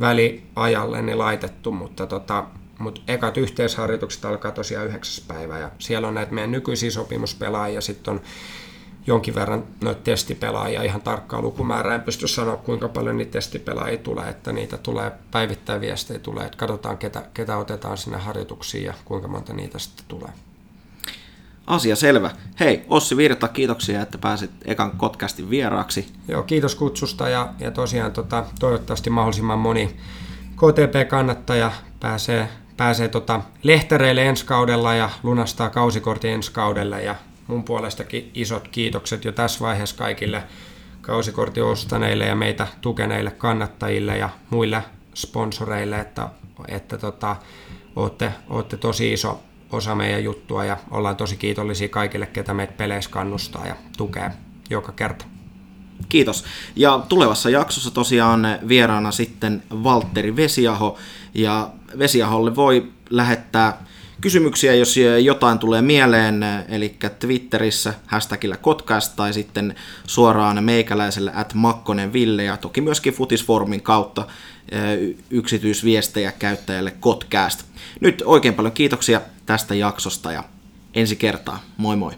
S2: väliajalle niin laitettu, mutta tota, mutta ekat yhteisharjoitukset alkaa tosiaan 9. päivä ja siellä on näitä meidän nykyisiä sopimuspelaajia, sitten on jonkin verran noita testipelaajia, ihan tarkkaa lukumäärää, en pysty sanoa kuinka paljon niitä testipelaajia tulee, että niitä tulee päivittäin viestejä tulee, että katsotaan ketä, ketä otetaan sinne harjoituksiin ja kuinka monta niitä sitten tulee.
S1: Asia selvä. Hei, Ossi Virta, kiitoksia, että pääsit ekan podcastin vieraaksi.
S2: Joo, kiitos kutsusta ja, ja tosiaan tota, toivottavasti mahdollisimman moni KTP-kannattaja pääsee, pääsee tota lehtereille ensi kaudella ja lunastaa kausikortin ensi kaudella ja mun puolestakin isot kiitokset jo tässä vaiheessa kaikille kausikortin ostaneille ja meitä tukeneille kannattajille ja muille sponsoreille, että, että tota, ootte, ootte tosi iso osa meidän juttua ja ollaan tosi kiitollisia kaikille, ketä meitä peleissä kannustaa ja tukee joka kerta.
S1: Kiitos. Ja tulevassa jaksossa tosiaan vieraana sitten Valtteri Vesiaho. Ja Vesiaholle voi lähettää kysymyksiä, jos jotain tulee mieleen, eli Twitterissä hashtagillä Kotkast tai sitten suoraan meikäläiselle at Makkonen Ville ja toki myöskin Futisformin kautta yksityisviestejä käyttäjälle Kotkast. Nyt oikein paljon kiitoksia tästä jaksosta ja ensi kertaa. Moi moi!